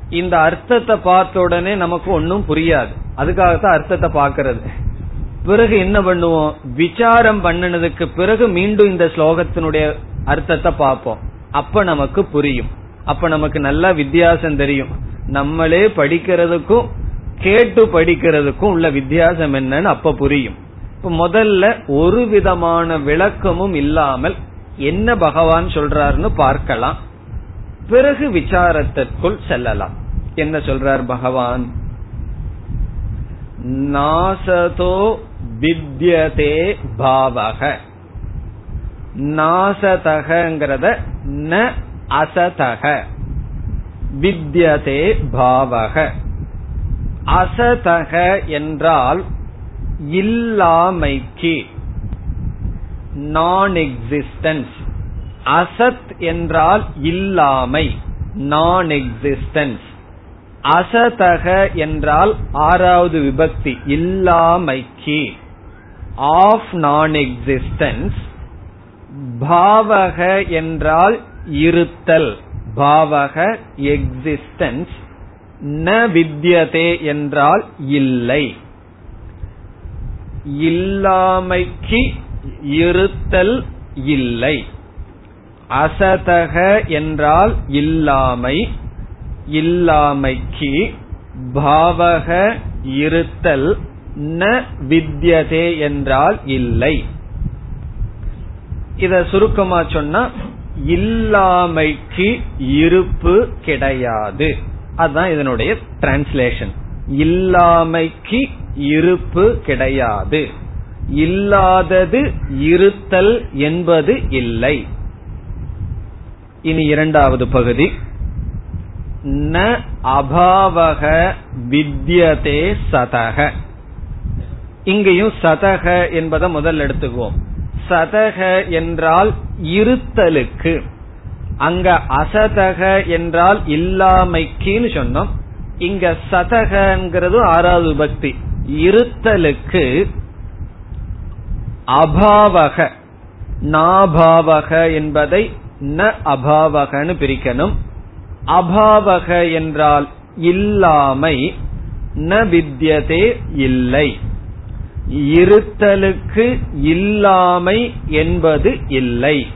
A: இந்த அர்த்தத்தை பார்த்த உடனே நமக்கு ஒன்னும் புரியாது. அதுக்காகத்தான் அர்த்தத்தை பாக்கிறது பிறகு என்ன பண்ணுவோம்? விசாரம் பண்ணினதுக்கு பிறகு மீண்டும் இந்த ஸ்லோகத்தினுடைய அர்த்தத்தை பார்ப்போம். அப்ப நமக்கு புரியும். அப்ப நமக்கு நல்லா வித்தியாசம் தெரியும். நம்மளே படிக்கிறதுக்கும் கேட்டு படிக்கிறதுக்கும் உள்ள வித்தியாசம் என்னன்னு அப்ப புரியும். இப்ப முதல்ல ஒரு விதமான விளக்கமும் இல்லாமல் என்ன பகவான் சொல்றாருன்னு பார்க்கலாம். பிறகு விசாரத்திற்குள் செல்லலாம். என்ன சொல்றார் பகவான்? நாசதோ வித்யதே பாவக. நாசதகங்கிறத ந அசதக. வித்யதே பாவக. அசதக என்றால் இல்லாமைக்கு. நான் எக்ஸிஸ்டன்ஸ் அசத் என்றால் இல்லாமை. நான் எக்ஸிஸ்டன்ஸ் அசதக என்றால் ஆறாவது விபக்தி இல்லாமைக்கு. ஆஃப் நான் எக்ஸிஸ்டன்ஸ் பாவக என்றால் இருத்தல். பாவக எக்ஸிஸ்டன்ஸ் ந வித்யதே என்றால் இல்லை. இல்லாமைக்கு இருத்தல் இல்லை. அசதக என்றால் இல்லாமை. இல்லாமைக்கு பாவக இருத்தல் ந வித்யதே என்றால் இல்லை. இத சுருக்கமா சொன்னா இல்லாமைக்கு இருப்பு கிடையாது. அதுதான் இதனுடைய டிரான்ஸ்லேஷன் இல்லாமைக்கு இருப்பு கிடையாது. இல்லாதது இருத்தல் என்பது இல்லை. இனி இரண்டாவது பகுதி. ந அபாவக வித்யதே சதக. இங்கேயும் சதக என்பதை முதல் எடுத்துக்குவோம். சதக என்றால் இருத்தலுக்கு. அங்க அசதக என்றால் இல்லாமைக்குன்னு சொன்னோம். இங்க சதகங்கிறது ஆறாவது பக்தி இருத்தலுக்கு அபாவக நாபாவக என்பதை ந அபாவகன்னு பிரிக்கணும். அபாவக என்றால் இல்லாமை ந வித்தியதே இல்லை. இருத்தலுக்கு இல்லாமை என்பது இல்லை.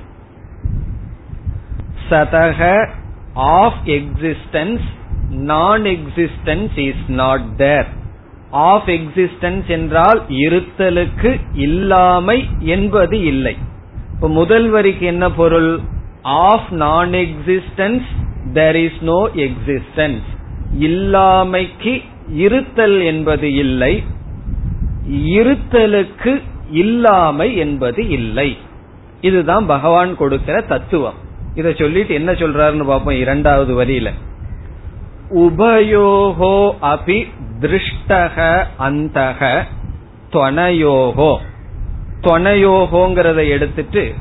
A: சதக of existence non existence is not there of existence என்றால் இருத்தலுக்கு இல்லாமை என்பது இல்லை. இப்ப முதல் வரிக்கு என்ன பொருள்? Of non existence there is no existence இல்லாமைக்கு இருத்தல் என்பது இல்லை. இருத்தலுக்கு இல்லாமை என்பது இல்லை. இதுதான் பகவான் கொடுக்கிற தத்துவம். இத சொல்லிட்டு என்ன சொல்றாருன்னு பார்ப்போம் இரண்டாவது வரியில. உபயோகோ அபி திருஷ்டக அந்தக தொனயோகோ தொனயோகோங்கிறத எடுத்துட்டு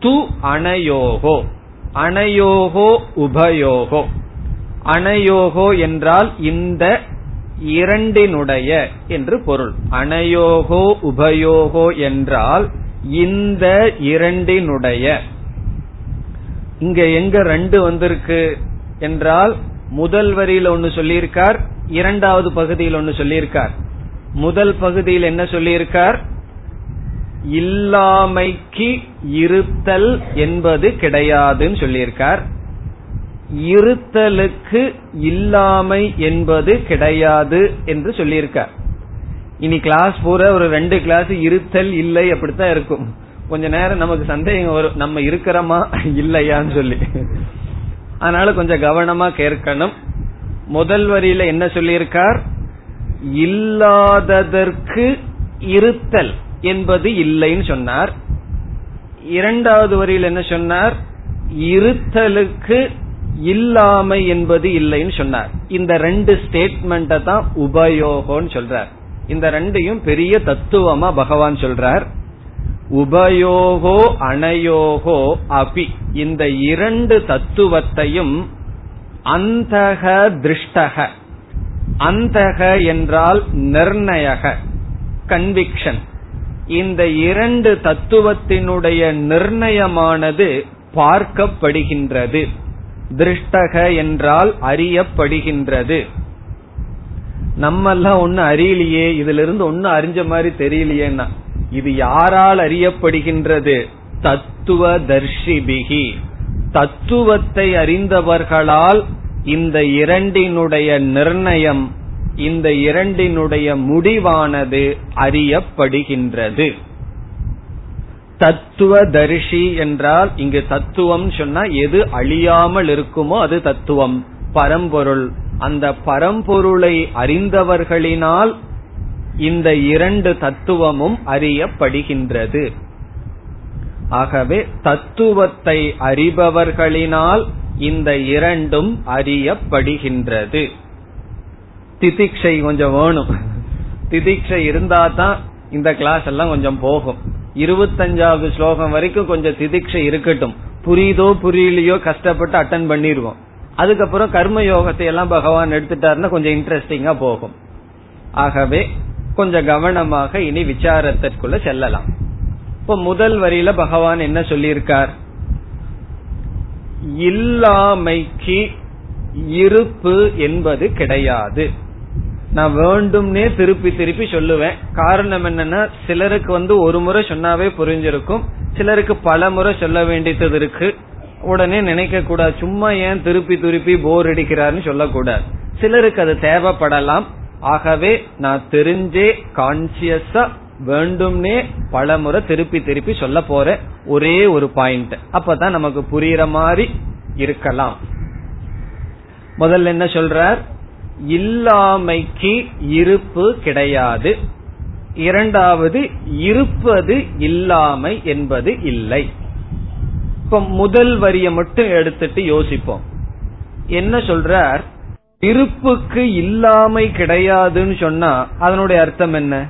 A: து அனயோகோ அனயோகோ உபயோகோ. அனயோகோ என்றால் இந்த இரண்டினுடைய என்று பொருள். அனயோகோ உபயோகோ என்றால் இந்த இரண்டினுடைய. இங்க எங்க ரெண்டு வந்திருக்கு என்றால் முதல் வரியில ஒன்னு சொல்லியிருக்கார் இரண்டாவது பகுதியில் ஒன்னு சொல்லியிருக்கார். முதல் பகுதியில் என்ன சொல்லியிருக்கார்? இல்லாமைக்கு இருத்தல் என்பது கிடையாதுன்னு சொல்லியிருக்கார். இருத்தலுக்கு இல்லாமை என்பது கிடையாது என்று சொல்லியிருக்கார். இனி கிளாஸ் பூரா ஒரு ரெண்டு கிளாஸ் இருத்தல் இல்லை அப்படித்தான் இருக்கும். கொஞ்ச நேரம் நமக்கு சந்தேகம் வரும். நம்ம இருக்கிறோமா? இல்லையான்னு சொல்லி. அதனால கொஞ்சம் கவனமா கேட்கணும். முதல் வரியில என்ன சொல்லியிருக்கார்? இல்லாததற்கு இருத்தல் என்பது இல்லைன்னு சொன்னார். இரண்டாவது வரியில் என்ன சொன்னார்? இருத்தலுக்கு இல்லாமை என்பது இல்லைன்னு சொன்னார். இந்த ரெண்டு ஸ்டேட்மெண்ட தான் உபயோகம்னு சொல்றார். இந்த ரெண்டையும் பெரிய தத்துவமா பகவான் சொல்றார். உபயோகோ அனயோகோ அபி. இந்த இரண்டு தத்துவத்தையும் அந்தக திருஷ்டக. அந்தக என்றால் நிர்ணயக கன்விக்ஷன் இந்த இரண்டு தத்துவத்தினுடைய நிர்ணயமானது பார்க்கப்படுகின்றது. திருஷ்டக என்றால் அறியப்படுகின்றது. நம்ம எல்லாம் ஒன்னு அறியலையே இதுல இருந்து ஒன்னு அறிஞ்ச மாதிரி தெரியலையேன்னா இது யாரால் அறியப்படுகின்றது? தத்துவ தர்ஷிபிகி தத்துவத்தை அறிந்தவர்களால் இந்த இரண்டினுடைய நிர்ணயம் இந்த இரண்டினுடைய முடிவானது அறியப்படுகின்றது. தத்துவ தரிசி என்றால் இங்கு தத்துவம் சொன்னா எது அழியாமல் இருக்குமோ அது தத்துவம் பரம்பொருள். அந்த பரம்பொருளை அறிந்தவர்களினால் இந்த இரண்டு தத்துவமும் அறியப்படுகின்றது. ஆகவே தத்துவத்தை அறிபவர்களினால் இந்த இரண்டும் அறியப்படுகின்றது. திதிக்ஷை கொஞ்சம் வேணும். திதிக்ஷை இருந்தா தான் இந்த கிளாஸ் எல்லாம் கொஞ்சம் போகும். இருபத்தஞ்சாவது ஸ்லோகம் வரைக்கும் கொஞ்சம் திதிக்ஷை இருக்கட்டும். புரியுதோ புரியலையோ கஷ்டப்பட்டு அட்டன் பண்ணிடுவோம். அதுக்கப்புறம் கர்ம யோகத்தை எல்லாம் பகவான் எடுத்துட்டாருன்னா கொஞ்சம் இன்ட்ரெஸ்டிங்கா போகும். ஆகவே கொஞ்சம் கவனமாக இனி விசாரத்திற்குள்ள செல்லலாம். இப்ப முதல் வரியில பகவான் என்ன சொல்லியிருக்கார்? இல்லாமைக்கு இருப்பு என்பது கிடையாது. நான் வேண்டும்னே திருப்பி திருப்பி சொல்லுவேன். காரணம் என்னன்னா சிலருக்கு வந்து ஒரு முறை சொன்னாவே புரிஞ்சிருக்கும். சிலருக்கு பல முறை சொல்ல வேண்டியது இருக்கு. உடனே நினைக்க கூடாது சும்மா ஏன் திருப்பி திருப்பி போர் அடிக்கிறாருன்னு சொல்லக்கூடாது. சிலருக்கு அது தேவைப்படலாம். ஆகவே நான் தெரிஞ்சே கான்சியஸா வேண்டும்னே பல முறை திருப்பி திருப்பி சொல்ல போற ஒரே ஒரு பாயிண்ட் அப்பதான் நமக்கு புரியுற மாதிரி இருக்கலாம். முதல்ல என்ன சொல்றார்? இல்லாமைக்கு இருப்பு கிடையாது. இரண்டாவது இருப்பது இல்லாமை என்பது இல்லை. இப்ப முதல் வரியை மட்டும் எடுத்துட்டு யோசிப்போம். என்ன சொல்றார்? இருப்புக்கு இல்லாமை கிடையாதுன்னு சொன்னா அதனுடைய அர்த்தம் என்ன?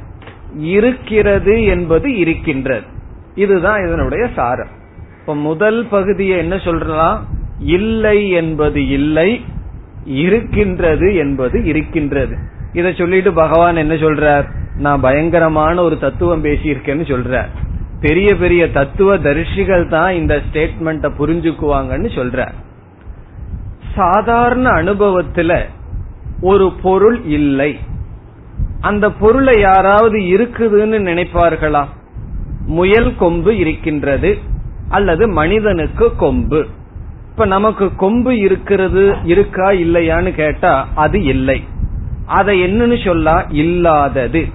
A: இருக்கிறது என்பது இருக்கின்றது. இதுதான் இதனுடைய சாரம். இப்ப முதல் பகுதியை என்ன சொல்றலாம்? இல்லை என்பது இல்லை. இருக்கின்றது என்பது இருக்கின்றது. இதை சொல்லிட்டு பகவான் என்ன சொல்றார்? நான் பயங்கரமான ஒரு தத்துவம் பேசியிருக்கேன்னு சொல்றார். பெரிய பெரிய தத்துவ தரிசிகள் தான் இந்த ஸ்டேட்மெண்ட புரிஞ்சுக்குவாங்கன்னு சொல்றார். சாதாரண அனுபவத்துல ஒரு பொருள் இல்லை. அந்த பொருளை யாராவது இருக்குதுன்னு நினைப்பார்களா? முயல் கொம்பு இருக்கின்றது அல்லது மனிதனுக்கு கொம்பு. இப்ப நமக்கு கொம்பு இருக்கிறது இருக்கா இல்லையான்னு கேட்டா அது இல்லை. அதை என்னன்னு சொல்லா? இல்லாதது.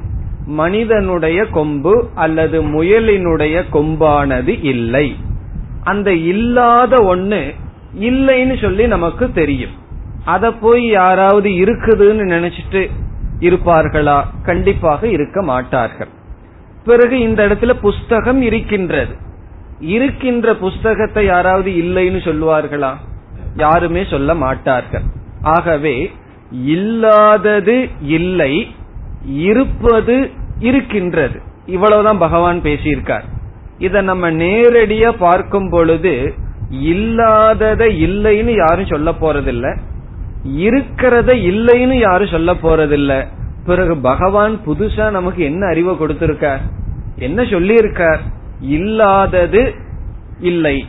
A: மனிதனுடைய கொம்பு அல்லது முயலினுடைய கொம்பானது இல்லை. அந்த இல்லாத ஒண்ணு இல்லைன்னு சொல்லி நமக்கு தெரியும். அத போய் யாராவது இருக்குதுன்னு நினைச்சிட்டு இருப்பார்களா? கண்டிப்பாக இருக்க மாட்டார்கள். பிறகு இந்த இடத்துல புஸ்தகம் இருக்கின்றது. இருக்கின்ற புஸ்தகத்தை யாராவது இல்லைன்னு சொல்லுவார்களா? யாருமே சொல்ல மாட்டார்கள். ஆகவே இல்லாதது இல்லை இருப்பது இருக்கின்றது. இவ்வளவுதான் பகவான் பேசியிருக்கார். இத நம்ம நேரடியா பார்க்கும் பொழுது இல்லாதத இல்லைன்னு யாரும் சொல்ல போறதில்ல. இருக்கிறத இல்லைன்னு யாரும் சொல்ல போறதில்ல. பிறகு பகவான் புதுசா நமக்கு என்ன அறிவை கொடுத்திருக்கார்? என்ன சொல்லியிருக்கார்? இல்லாதது இல்லை.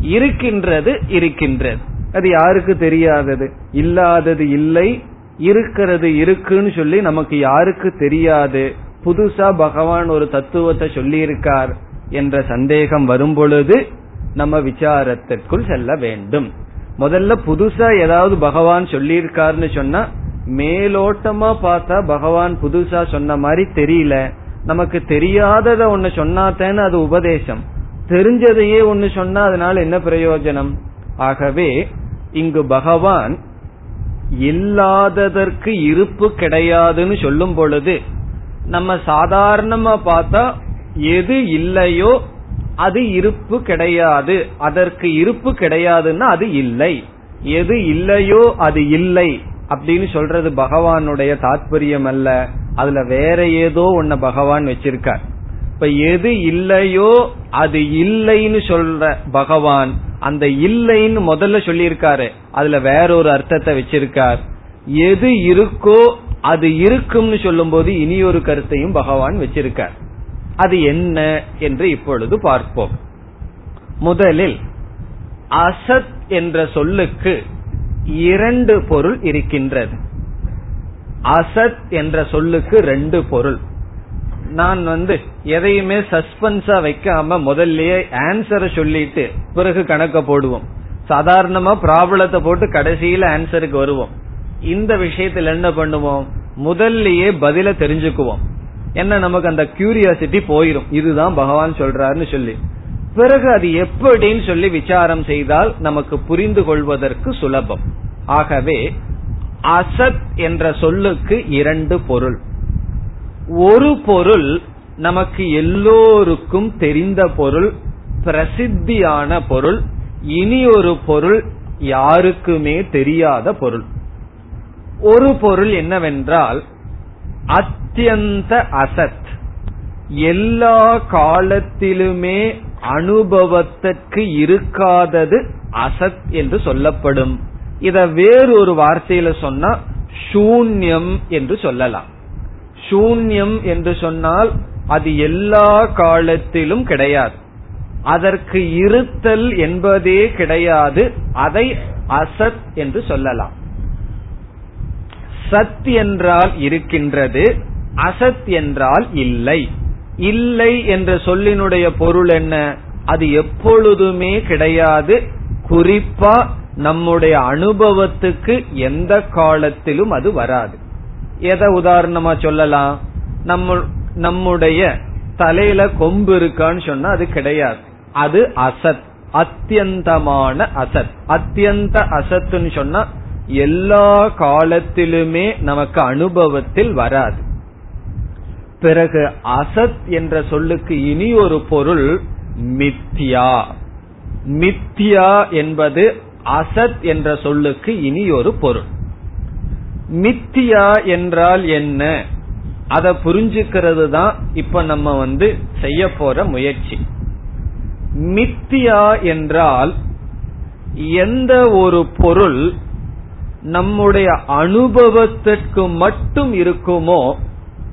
A: இருக்கின்றது இருக்கின்றது. அது யாருக்கு தெரியாதது? இல்லாதது இல்லை இருக்கிறது இருக்குன்னு சொல்லி நமக்கு யாருக்கு தெரியாது? புதுசா பகவான் ஒரு தத்துவத்தை சொல்லி இருக்கார் என்ற சந்தேகம் வரும் பொழுது நம்ம விசாரத்திற்குள் செல்ல வேண்டும். முதல்ல புதுசா ஏதாவது பகவான் சொல்லியிருக்காருன்னு சொன்னா மேலோட்டமா பார்த்தா பகவான் புதுசா சொன்ன மாதிரி தெரியல. நமக்கு தெரியாதத ஒண்ணு சொன்னாத்தேன்னு அது உபதேசம். தெரிஞ்சதையே ஒண்ணு சொன்னா அதனால என்ன பிரயோஜனம்? ஆகவே இங்கு பகவான் இல்லாததற்கு இருப்பு கிடையாதுன்னு சொல்லும் பொழுது நம்ம சாதாரணமா பார்த்தா எது இல்லையோ அது இருப்பு கிடையாது. அதற்கு இருப்பு கிடையாதுன்னா அது இல்லை. எது இல்லையோ அது இல்லை. அப்படின்னு சொல்றது பகவானுடைய தாத்பரியம் அல்ல அதுல வேற ஏதோ ஒன்ன பகவான் வச்சிருக்கார். இப்ப எது இல்லையோ அது இல்லைன்னு சொல்ற பகவான் அந்த இல்லைன்னு முதல்ல சொல்லியிருக்காரு. அதுல வேற ஒரு அர்த்தத்தை வச்சிருக்கார். எது இருக்கோ அது இருக்கும்னு சொல்லும் போது இனி ஒரு கருத்தையும் பகவான் வச்சிருக்கார். அது என்ன என்று இப்பொழுது பார்ப்போம். முதலில் அசத் என்ற சொல்லுக்கு இரண்டு பொருள் இருக்கின்றது. அசத் என்ற சொல்லுக்கு ரெண்டு பொருள். நான் வந்து எதையுமே சஸ்பென்ஸா வைக்காம முதல்லயே ஆன்சரை சொல்லிட்டு பிறகு கணக்க போடுவோம். சாதாரணமா ப்ராப்ளத்தை போட்டு கடைசியில ஆன்சருக்கு வருவோம். இந்த விஷயத்துல என்ன பண்ணுவோம்? முதல்லயே பதில தெரிஞ்சுக்குவோம். என்ன நமக்கு அந்த கியூரியாசிட்டி போயிரும். இதுதான் பகவான் சொல்றாருன்னு சொல்லி. பிறகு அது எப்படின்னு சொல்லி விசாரம் செய்தால் நமக்கு புரிந்து கொள்வதற்கு சுலபம். ஆகவே அசத் என்ற சொல்லுக்கு இரண்டு பொருள். ஒரு பொருள் நமக்கு எல்லோருக்கும் தெரிந்த பொருள் பிரசித்தியான பொருள் இனி ஒரு பொருள் யாருக்குமே தெரியாத பொருள். ஒரு பொருள் என்னவென்றால் அத்தியந்த அசத் எல்லா காலத்திலுமே அனுபவத்திற்கு இருக்காதது அசத் என்று சொல்லப்படும். இத வேறு ஒரு வார்த்தையில சொன்னா சூன்யம் என்று சொல்லலாம். சூன்யம் என்று சொன்னால் அது எல்லா காலத்திலும் கிடையாது. அதற்கு இருத்தல் என்பதே கிடையாது. அதை அசத் என்று சொல்லலாம். சத் என்றால் இருக்கின்றது அசத் என்றால் இல்லை. இல்லை என்ற சொல்லினுடைய பொருள் என்ன? அது எப்பொழுதுமே கிடையாது. குறிப்பா நம்முடைய அனுபவத்துக்கு எந்த காலத்திலும் அது வராது. எதை உதாரணமா சொல்லலாம்? நம்ம நம்முடைய தலையில கொம்பு இருக்கான்னு சொன்னா அது கிடையாது. அது அசத் அத்தியந்தமான அசத். அத்தியந்த அசத்துன்னு சொன்னா எல்லா காலத்திலுமே நமக்கு அனுபவத்தில் வராது. பிறகு அசத் என்ற சொல்லுக்கு இனி ஒரு பொருள் மித்யா. மித்யா என்பது அசத் என்ற சொல்லுக்கு இனி ஒரு பொருள். மித்தியா என்றால் என்ன? அதை புரிஞ்சுக்கிறது தான் இப்ப நம்ம வந்து செய்ய போற முயற்சி. மித்தியா என்றால் எந்த ஒரு பொருள் நம்முடைய அனுபவத்திற்கு மட்டும் இருக்குமோ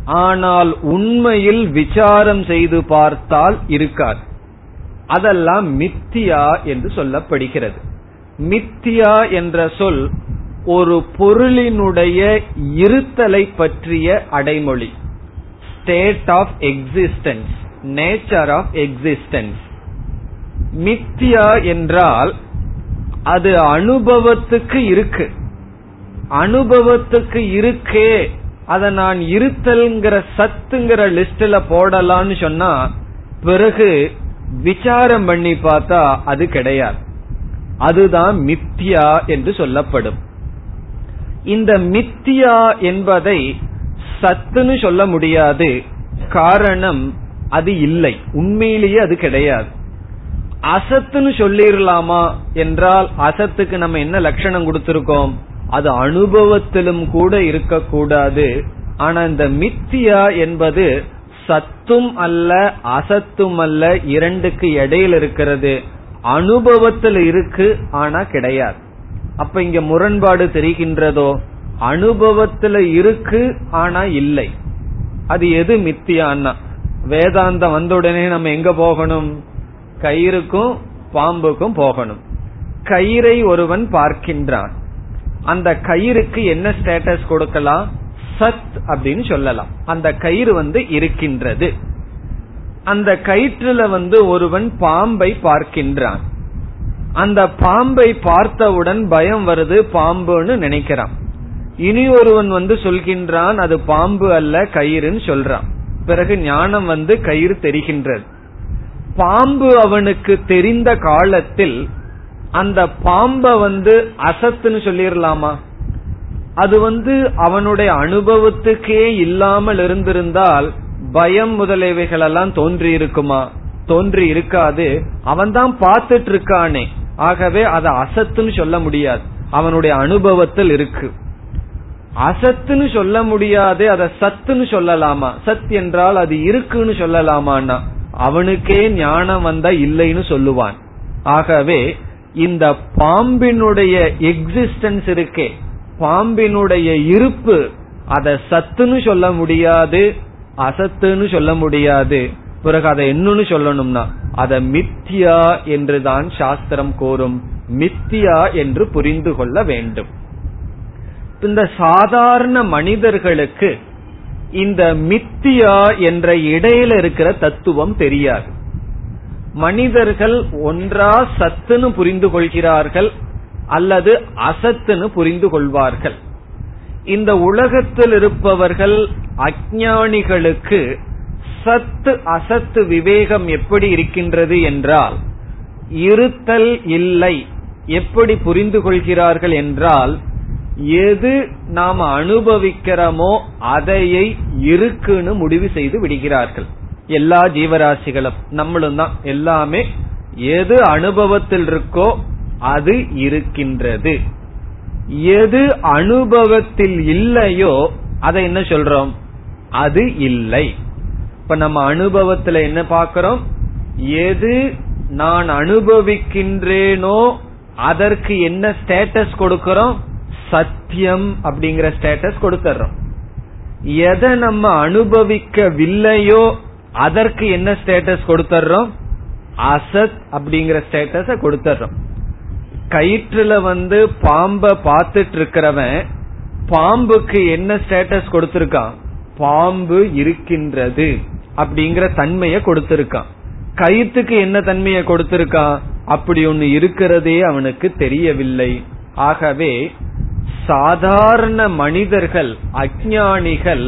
A: ஆனால் உண்மையில் விசாரம் செய்து பார்த்தால் இருக்காது. அதெல்லாம் மித்தியா என்று சொல்லப்படுகிறது. மித்தியா என்ற சொல் ஒரு பொருளினுடைய இருத்தலை பற்றிய அடைமொழி. State of existence nature of existence மித்தியா என்றால் அது அனுபவத்துக்கு இருக்கு. அனுபவத்துக்கு இருக்கே. அத நான் இருத்தல்ங்கிற சத்துங்கிற லிஸ்ட்ல போடலான்னு சொன்னா பிறகு விசாரம் பண்ணி பார்த்தா அது கிடையாது. அதுதான் மித்தியா என்று சொல்லப்படும். இந்த மித்தியா என்பதை சத்துன்னு சொல்ல முடியாது. காரணம் அது இல்லை. உண்மையிலேயே அது கிடையாது. அசத்துன்னு சொல்லிடலாமா என்றால் அசத்துக்கு நம்ம என்ன லட்சணம் கொடுத்திருக்கோம்? அது அனுபவத்திலும் கூட இருக்கக்கூடாது. ஆனா இந்த மித்தியா என்பது சத்தும் அல்ல அசத்தும் அல்ல இரண்டுக்கு இடையில் இருக்கிறது. அனுபவத்தில் இருக்கு ஆனா கிடையாது. அப்ப இங்க முரண்பாடு தெரிகின்றதோ? அனுபவத்துல இருக்கு ஆனா இல்லை. அது எது மித்தியான்னா? வேதாந்தம் வந்த உடனே நம்ம எங்க போகணும்? கயிறுக்கும் பாம்புக்கும் போகணும். கயிறை ஒருவன் பார்க்கின்றான். அந்த கயிறுக்கு என்ன ஸ்டேட்டஸ் கொடுக்கலாம்? சத் அப்படின்னு சொல்லலாம். அந்த கயிறு வந்து இருக்கின்றது. அந்த கயிற்றுல வந்து ஒருவன் பாம்பை பார்க்கின்றான். அந்த பாம்பை பார்த்தவுடன் பயம் வருது பாம்புன்னு நினைக்கிறான். இனி ஒருவன் வந்து சொல்கின்றான் அது பாம்பு அல்ல கயிறுன்னு சொல்றான். பிறகு ஞானம் வந்து கயிறு தெரிகின்றது. பாம்பு அவனுக்கு தெரிந்த காலத்தில் அந்த பாம்ப வந்து அசத்துன்னு சொல்லிடலாமா அது வந்து அவனுடைய அனுபவத்துக்கே இல்லாமல் இருந்திருந்தால் பயம் முதலியவைகள் எல்லாம் தோன்றி இருக்குமா? தோன்றி இருக்காது. அவன் தான் பார்த்துட்டு இருக்கானே ஆகவே அதை அசத்துன்னு சொல்ல முடியாது. அவனுடைய அனுபவத்தில் இருக்கு. அசத்துன்னு சொல்ல முடியாது அதை சத்துன்னு சொல்லலாமா? சத் என்றால் அது இருக்குன்னு சொல்லலாமான்னா? அவனுக்கே ஞானம் வந்தா இல்லைன்னு சொல்லுவான். ஆகவே இந்த பாம்பினுடைய எக்ஸிஸ்டன்ஸ் இருக்கே. பாம்பினுடைய இருப்பு அதை சத்துன்னு சொல்ல முடியாது அசத்துன்னு சொல்ல முடியாது. பிறகு அதை என்னன்னு சொல்லணும்னா அதை மித்தியா என்றுதான் சாஸ்திரம் கோரும். மித்தியா என்று புரிந்து கொள்ள வேண்டும். இந்த சாதாரண மனிதர்களுக்கு இந்த மித்தியா என்ற இடையில இருக்கிற தத்துவம் தெரியாது. மனிதர்கள் ஒன்றா சத்துன்னு புரிந்து கொள்கிறார்கள் அல்லது அசத்துன்னு புரிந்து கொள்வார்கள். இந்த உலகத்தில் இருப்பவர்கள் அஜானிகளுக்கு சத்து அசத்து விவேகம் எப்படி இருக்கின்றது என்றால் இருத்தல் இல்லை. எப்படி புரிந்து கொள்கிறார்கள் என்றால் எது நாம் அனுபவிக்கிறோமோ அதையை இருக்குன்னு முடிவு செய்து விடுகிறார்கள். எல்லா ஜீவராசிகளும் நம்மளும் தான் எல்லாமே எது அனுபவத்தில் இருக்கோ அது இருக்கின்றது. எது அனுபவத்தில் இல்லையோ அதை என்ன சொல்றோம்? அது இல்லை. இப்ப நம்ம அனுபவத்துல என்ன பார்க்கிறோம்? எது நான் அனுபவிக்கின்றேனோ அதற்கு என்ன ஸ்டேட்டஸ் கொடுக்கறோம்? சத்தியம் அப்படிங்கிற ஸ்டேட்டஸ் கொடுத்துறோம். எதை நம்ம அனுபவிக்கவில்லையோ அதற்கு என்ன ஸ்டேட்டஸ் கொடுத்துறோம்? அசத் அப்படிங்கிற ஸ்டேட்டஸ கொடுத்துறோம். கயிற்றுல வந்து பாம்ப பார்த்துட்டு இருக்கிறவன் பாம்புக்கு என்ன ஸ்டேட்டஸ் கொடுத்திருக்கான்? பாம்பு இருக்கின்றது அப்படிங்கிற தன்மையை கொடுத்திருக்கான். கயிற்றுக்கு என்ன தன்மையை கொடுத்திருக்கான்? அப்படி ஒன்னு இருக்கிறதே அவனுக்கு தெரியவில்லை. ஆகவே சாதாரண மனிதர்கள் அஜானிகள்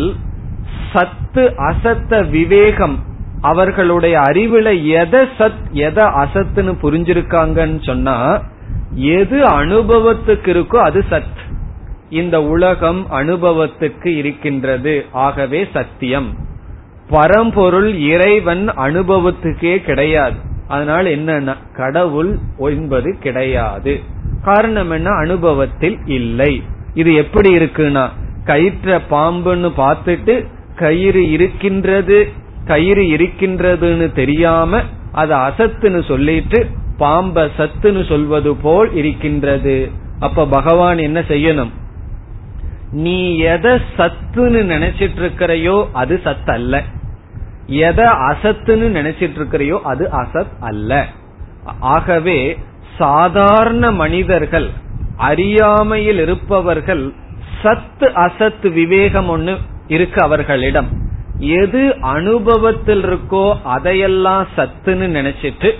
A: சத்து அசத்த விவேகம் அவர்களுடைய அறிவுல எதை சத் எதை அசத்துன்னு புரிஞ்சிருக்காங்கன்னு சொன்னா எது அனுபவத்துக்கு இருக்கோ அது சத். இந்த உலகம் அனுபவத்துக்கு இருக்கின்றது. ஆகவே சத்தியம். பரம்பொருள் இறைவன் அனுபவத்துக்கே கிடையாது. அதனால் என்ன கடவுள் என்பது கிடையாது. காரணம் என்ன? அனுபவத்தில் இல்லை. இது எப்படி இருக்குன்னா கயிற்ற பாம்புன்னு பார்த்துட்டு கயிறு இருக்கின்றது கயிறு இருக்கின்றதுன்னு தெரியாம அது அசத்துன்னு சொல்லிட்டு பாம்ப சத்துன்னு சொல்வது போல் இருக்கின்றது. அப்ப பகவான் என்ன செய்யணும்? நீ எதை சத்துன்னு நினைச்சிட்டு இருக்கிறையோ அது சத் அல்ல எதை அசத்துன்னு நினைச்சிட்டு இருக்கிறையோ அது அசத் அல்ல. ஆகவே சாதாரண மனிதர்கள் அறியாமையில் இருப்பவர்கள் சத்து அசத்து விவேகம் ஒண்ணு இருக்கு அவர்களிடம். எது அனுபவத்தில் இருக்கோ அதையெல்லாம் சத்துன்னு நினைச்சிட்டு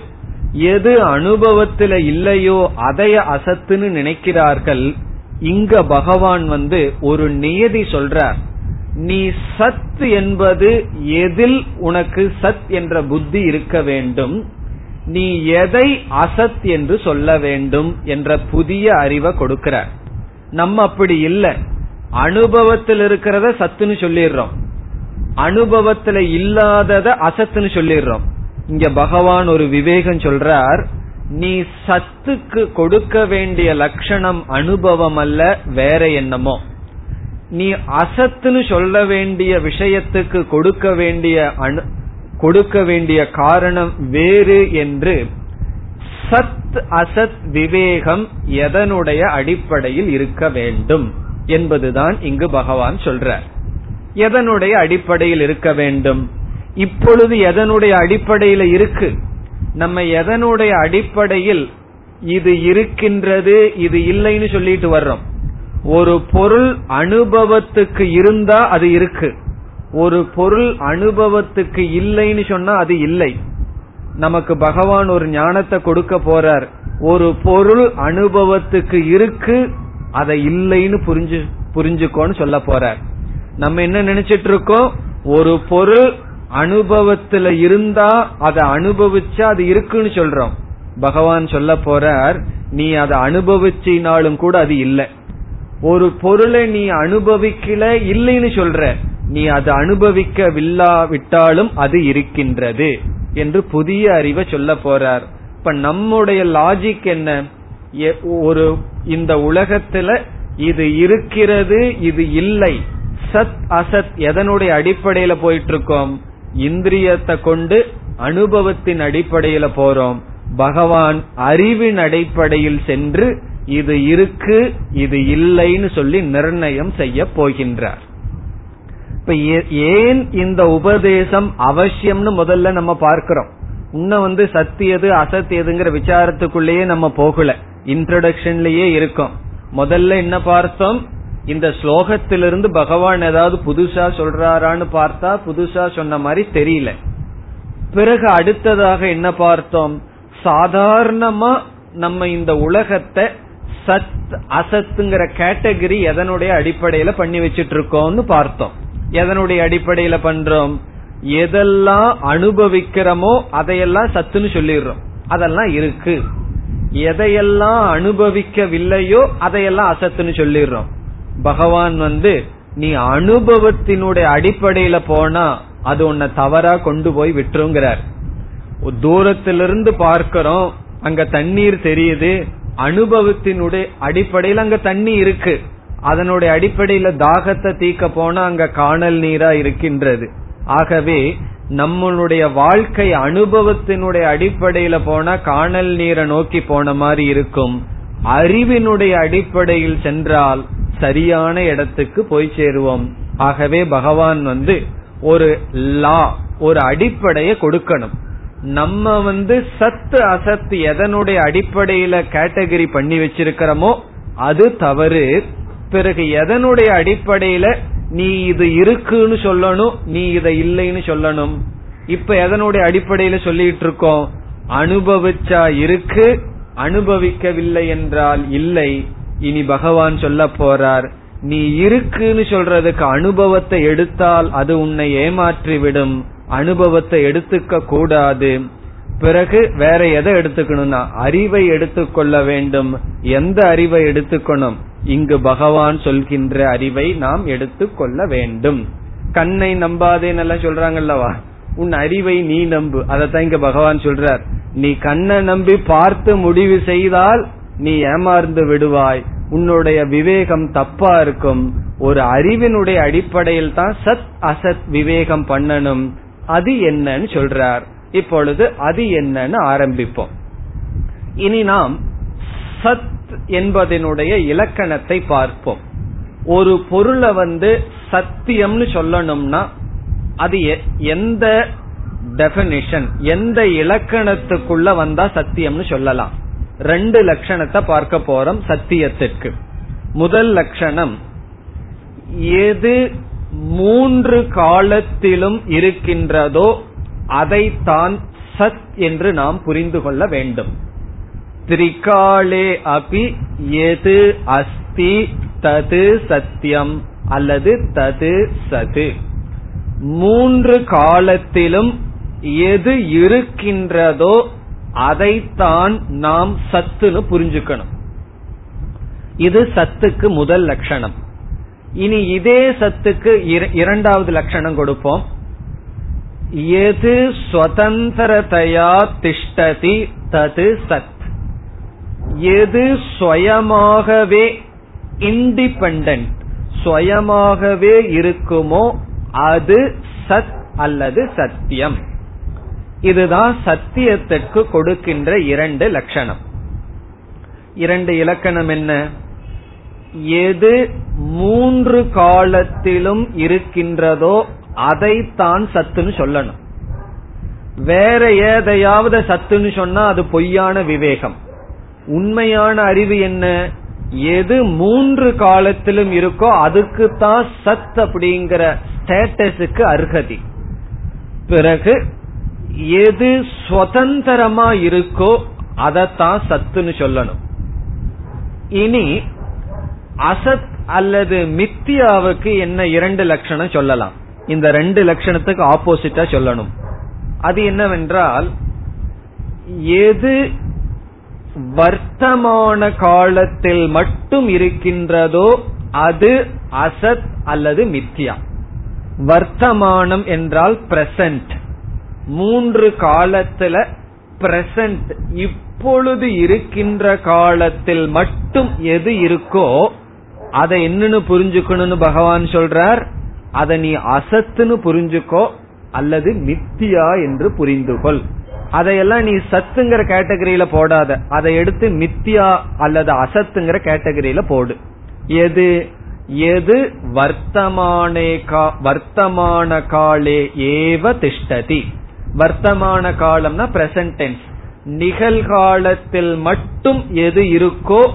A: எது அனுபவத்துல இல்லையோ அதைய அசத்துன்னு நினைக்கிறார்கள் இங்க பகவான் வந்து ஒரு நியதி சொல்றார். நீ சத் என்பது எதில் உனக்கு சத் என்ற புத்தி இருக்க வேண்டும். நீ எதை அசத் என்று சொல்ல வேண்டும் என்ற புதிய அறிவை கொடுக்கிறார். நம்ம அப்படி இல்லை. அனுபவத்தில் இருக்கிறத சத்துன்னு சொல்லிடுறோம். அனுபவத்துல இல்லாதத அசத்துன்னு சொல்லிடுறோம். இங்க பகவான் ஒரு விவேகம் சொல்றார். நீ சத்துக்கு கொடுக்க வேண்டிய லட்சணம் அனுபவம் அல்ல வேற என்னமோ. நீ அசத்துன்னு சொல்ல வேண்டிய விஷயத்துக்கு கொடுக்க வேண்டிய கொடுக்க வேண்டிய காரணம் வேறு என்று சத் அசத் விவேகம் எதனுடைய அடிப்படையில் இருக்க வேண்டும் என்பதுதான் இங்கு பகவான் சொல்றார். எதனுடைய அடிப்படையில் இருக்க வேண்டும்? இப்பொழுது எதனுடைய அடிப்படையில் இருக்கு? நம்ம எதனுடைய அடிப்படையில் இது இருக்கின்றது இது இல்லைன்னு சொல்லிட்டு வர்றோம். ஒரு பொருள் அனுபவத்துக்கு இருந்தா அது இருக்கு. ஒரு பொருள் அனுபவத்துக்கு இல்லைன்னு சொன்னா அது இல்லை. நமக்கு பகவான் ஒரு ஞானத்தை கொடுக்க போறார். ஒரு பொருள் அனுபவத்துக்கு இருக்கு அதை இல்லைன்னு புரிஞ்சு புரிஞ்சுக்கோன்னு சொல்ல போறார். நம்ம என்ன நினைச்சிட்டு இருக்கோம்? ஒரு பொருள் அனுபவத்துல இருந்தா அதை அனுபவிச்சா அது இருக்குன்னு சொல்றோம். பகவான் சொல்ல போறார் நீ அதை அனுபவிச்சினாலும் கூட அது இல்லை. ஒரு பொருளை நீ அனுபவிக்கல இல்லைன்னு சொல்ற. நீ அதை அனுபவிக்கவில்லாவிட்டாலும் அது இருக்கின்றது என்று புதிய அறிவை சொல்ல போறார். இப்ப நம்முடைய லாஜிக் என்ன? ஒரு இந்த உலகத்துல இது இருக்கிறது இது இல்லை. சத் அசத் எதனுடைய அடிப்படையில போயிட்டு இருக்கோம்? இந்திரியத்தை கொண்டு அனுபவத்தின் அடிப்படையில போறோம். பகவான் அறிவின் அடிப்படையில் சென்று இது இருக்கு இது இல்லைன்னு சொல்லி நிர்ணயம் செய்ய போகின்றார். இப்ப ஏன் இந்த உபதேசம் அவசியம்னு முதல்ல நம்ம பார்க்கிறோம். இன்னும் வந்து சத்தியது அசத்தியதுங்கிற விசாரத்துக்குள்ளேயே நம்ம போகல. இன்ட்ரடக்ஷன்லயே இருக்கோம். முதல்ல என்ன பார்த்தோம்? இந்த ஸ்லோகத்திலிருந்து பகவான் ஏதாவது புதுசா சொல்றாரான்னு பார்த்தா புதுசா சொன்ன மாதிரி தெரியல. பிறகு அடுத்ததாக என்ன பார்த்தோம்? சாதாரணமா நம்ம இந்த உலகத்தை சத் அசத்துங்கிற கேட்டகரி எதனுடைய அடிப்படையில பண்ணி வச்சிட்டு இருக்கோம்னு பார்த்தோம். எதனுடைய அடிப்படையில பண்றோம்? எதெல்லாம் அனுபவிக்கிறோமோ அதையெல்லாம் சத்துன்னு சொல்லிடுறோம். அதெல்லாம் இருக்கு. எதையெல்லாம் அனுபவிக்கவில்லையோ அதையெல்லாம் அசத்துன்னு சொல்லிடுறோம். பகவான் வந்து நீ அனுபவத்தினுடைய அடிப்படையில போனா அது உன்னை தவறா கொண்டு போய் விட்டுருங்கிறார். தூரத்திலிருந்து பார்க்கிறோம் அங்க தண்ணீர் தெரியுது அனுபவத்தினுடைய அடிப்படையில் அங்க தண்ணி இருக்கு. அதனுடைய அடிப்படையில தாகத்தை தீக்க போனா அங்க காணல் நீரா இருக்கின்றது. ஆகவே நம்மளுடைய வாழ்க்கை அனுபவத்தினுடைய அடிப்படையில போனா காணல் நீரை நோக்கி போன மாதிரி இருக்கும். அறிவினுடைய அடிப்படையில் சென்றால் சரியான இடத்துக்கு போய் சேருவோம். ஆகவே பகவான் வந்து ஒரு லா ஒரு அடிப்படையை கொடுக்கணும். நம்ம வந்து சத்து அசத்து எதனுடைய அடிப்படையில கேட்டகரி பண்ணி வச்சிருக்கிறோமோ அது தவறு. பிறகு எதனுடைய அடிப்படையில நீ இது இருக்குன்னு சொல்லணும் நீ இதை இல்லைன்னு சொல்லணும். இப்ப எதனுடைய அடிப்படையில சொல்லிட்டு இருக்கோம்? அனுபவிச்சா இருக்கு அனுபவிக்கவில்லை என்றால் இல்லை. இனி பகவான் சொல்ல போறார் நீ இருக்குன்னு சொல்றதுக்கு அனுபவத்தை எடுத்தால் அது உன்னை ஏமாற்றிவிடும். அனுபவத்தை எடுத்துக்க கூடாது. பிறகு வேற எதை எடுத்துக்கணும்னா அறிவை எடுத்துக்கொள்ள வேண்டும். எந்த அறிவை எடுத்துக்கணும்? இங்கு பகவான் சொல்கின்ற அறிவை நாம் எடுத்துக்கொள்ள வேண்டும். கண்ணை நம்பாதேன்னு சொல்றாங்கல்லவா? உன் அறிவை நீ நம்பு. அதைத்தான் இங்க பகவான் சொல்றார். நீ கண்ணை நம்பி பார்த்து முடிவு செய்தால் நீ ஏமாந்து விடுவாய். உன்னுடைய விவேகம் தப்பா இருக்கும். ஒரு அறிவினுடைய அடிப்படையில் தான் சத் அசத் விவேகம் பண்ணணும். அது என்னன்னு சொல்றார். இப்பொழுது அது என்னன்னு ஆரம்பிப்போம். இனி நாம் சத் என்பதனுடைய இலக்கணத்தை பார்ப்போம். ஒரு பொருளை வந்து சத்தியம்னு சொல்லணும்னா அது எந்த டெபனிஷன் எந்த இலக்கணத்துக்குள்ள வந்தா சத்தியம்னு சொல்லலாம். ரெண்டு லட்சணத்தை பார்க்க போறோம் சத்தியத்திற்கு. முதல் லட்சணம் எது மூன்று காலத்திலும் இருக்கின்றதோ அதைத்தான் சத் என்று நாம் புரிந்து கொள்ள வேண்டும். திரிகாலே அபி எது அஸ்தி தது சத்தியம் அல்லது தது சது. மூன்று காலத்திலும் எது இருக்கின்றதோ அதைத்தான் நாம் சத்துன்னு புரிஞ்சுக்கணும். இது சத்துக்கு முதல் லட்சணம். இனி இதே சத்துக்கு இரண்டாவது லட்சணம் கொடுப்போம். எது சுதந்திரதையா திஷ்டதி தது சத். எது சுயமாகவே இண்டிபெண்ட் சுயமாகவே இருக்குமோ அது சத் அல்லது சத்தியம். இதுதான் சத்தியத்திற்கு கொடுக்கின்ற இரண்டு லட்சணம். இரண்டு இலக்கணம் என்ன? எது மூன்று காலத்திலும் இருக்கின்றதோ அதைத்தான் சத்துன்னு சொல்லணும். வேற ஏதையாவது சத்துன்னு சொன்னா அது பொய்யான விவேகம். உண்மையான அறிவு என்ன? எது மூன்று காலத்திலும் இருக்கோ அதுக்கு தான் சத் அப்படிங்கிற ஸ்டேட்டஸுக்கு அருகதி. பிறகு எது சுதந்திரமா இருக்கோ அதத்தான் சத்துன்னு சொல்லணும். இனி அசத் அல்லது மித்தியாவுக்கு என்ன இரண்டு லட்சணம் சொல்லலாம். இந்த ரெண்டு லட்சணத்துக்கு ஆப்போசிட்டா சொல்லணும். அது என்னவென்றால் எது வர்த்தமான காலத்தில் மட்டும் இருக்கின்றதோ அது அசத் அல்லது மித்தியா. வர்த்தமானம் என்றால் பிரசன்ட் மூன்று காலத்துல பிரசன்ட் இப்பொழுது இருக்கின்ற காலத்தில் மட்டும் எது இருக்கோ அதை என்னன்னு புரிஞ்சுக்கணும்னு பகவான் சொல்றார். அதை நீ அசத்துன்னு புரிஞ்சுக்கோ அல்லது மித்தியா என்று புரிந்து கொள் அதையெல்லாம் நீ சத்துங்கிற கேட்டகரியில போடாத. அதை எடுத்து மித்தியா அல்லது அசத்துங்கிற கேட்டகரியில போடு. எது? எது வர்த்தமானே வர்த்தமான காலே ஏவ திஷ்டதி. வர்த்தமான காலம்னா பிரசன்ட் டென்ஸ் நிகழ்காலத்தில் மட்டும் எது இருக்கோ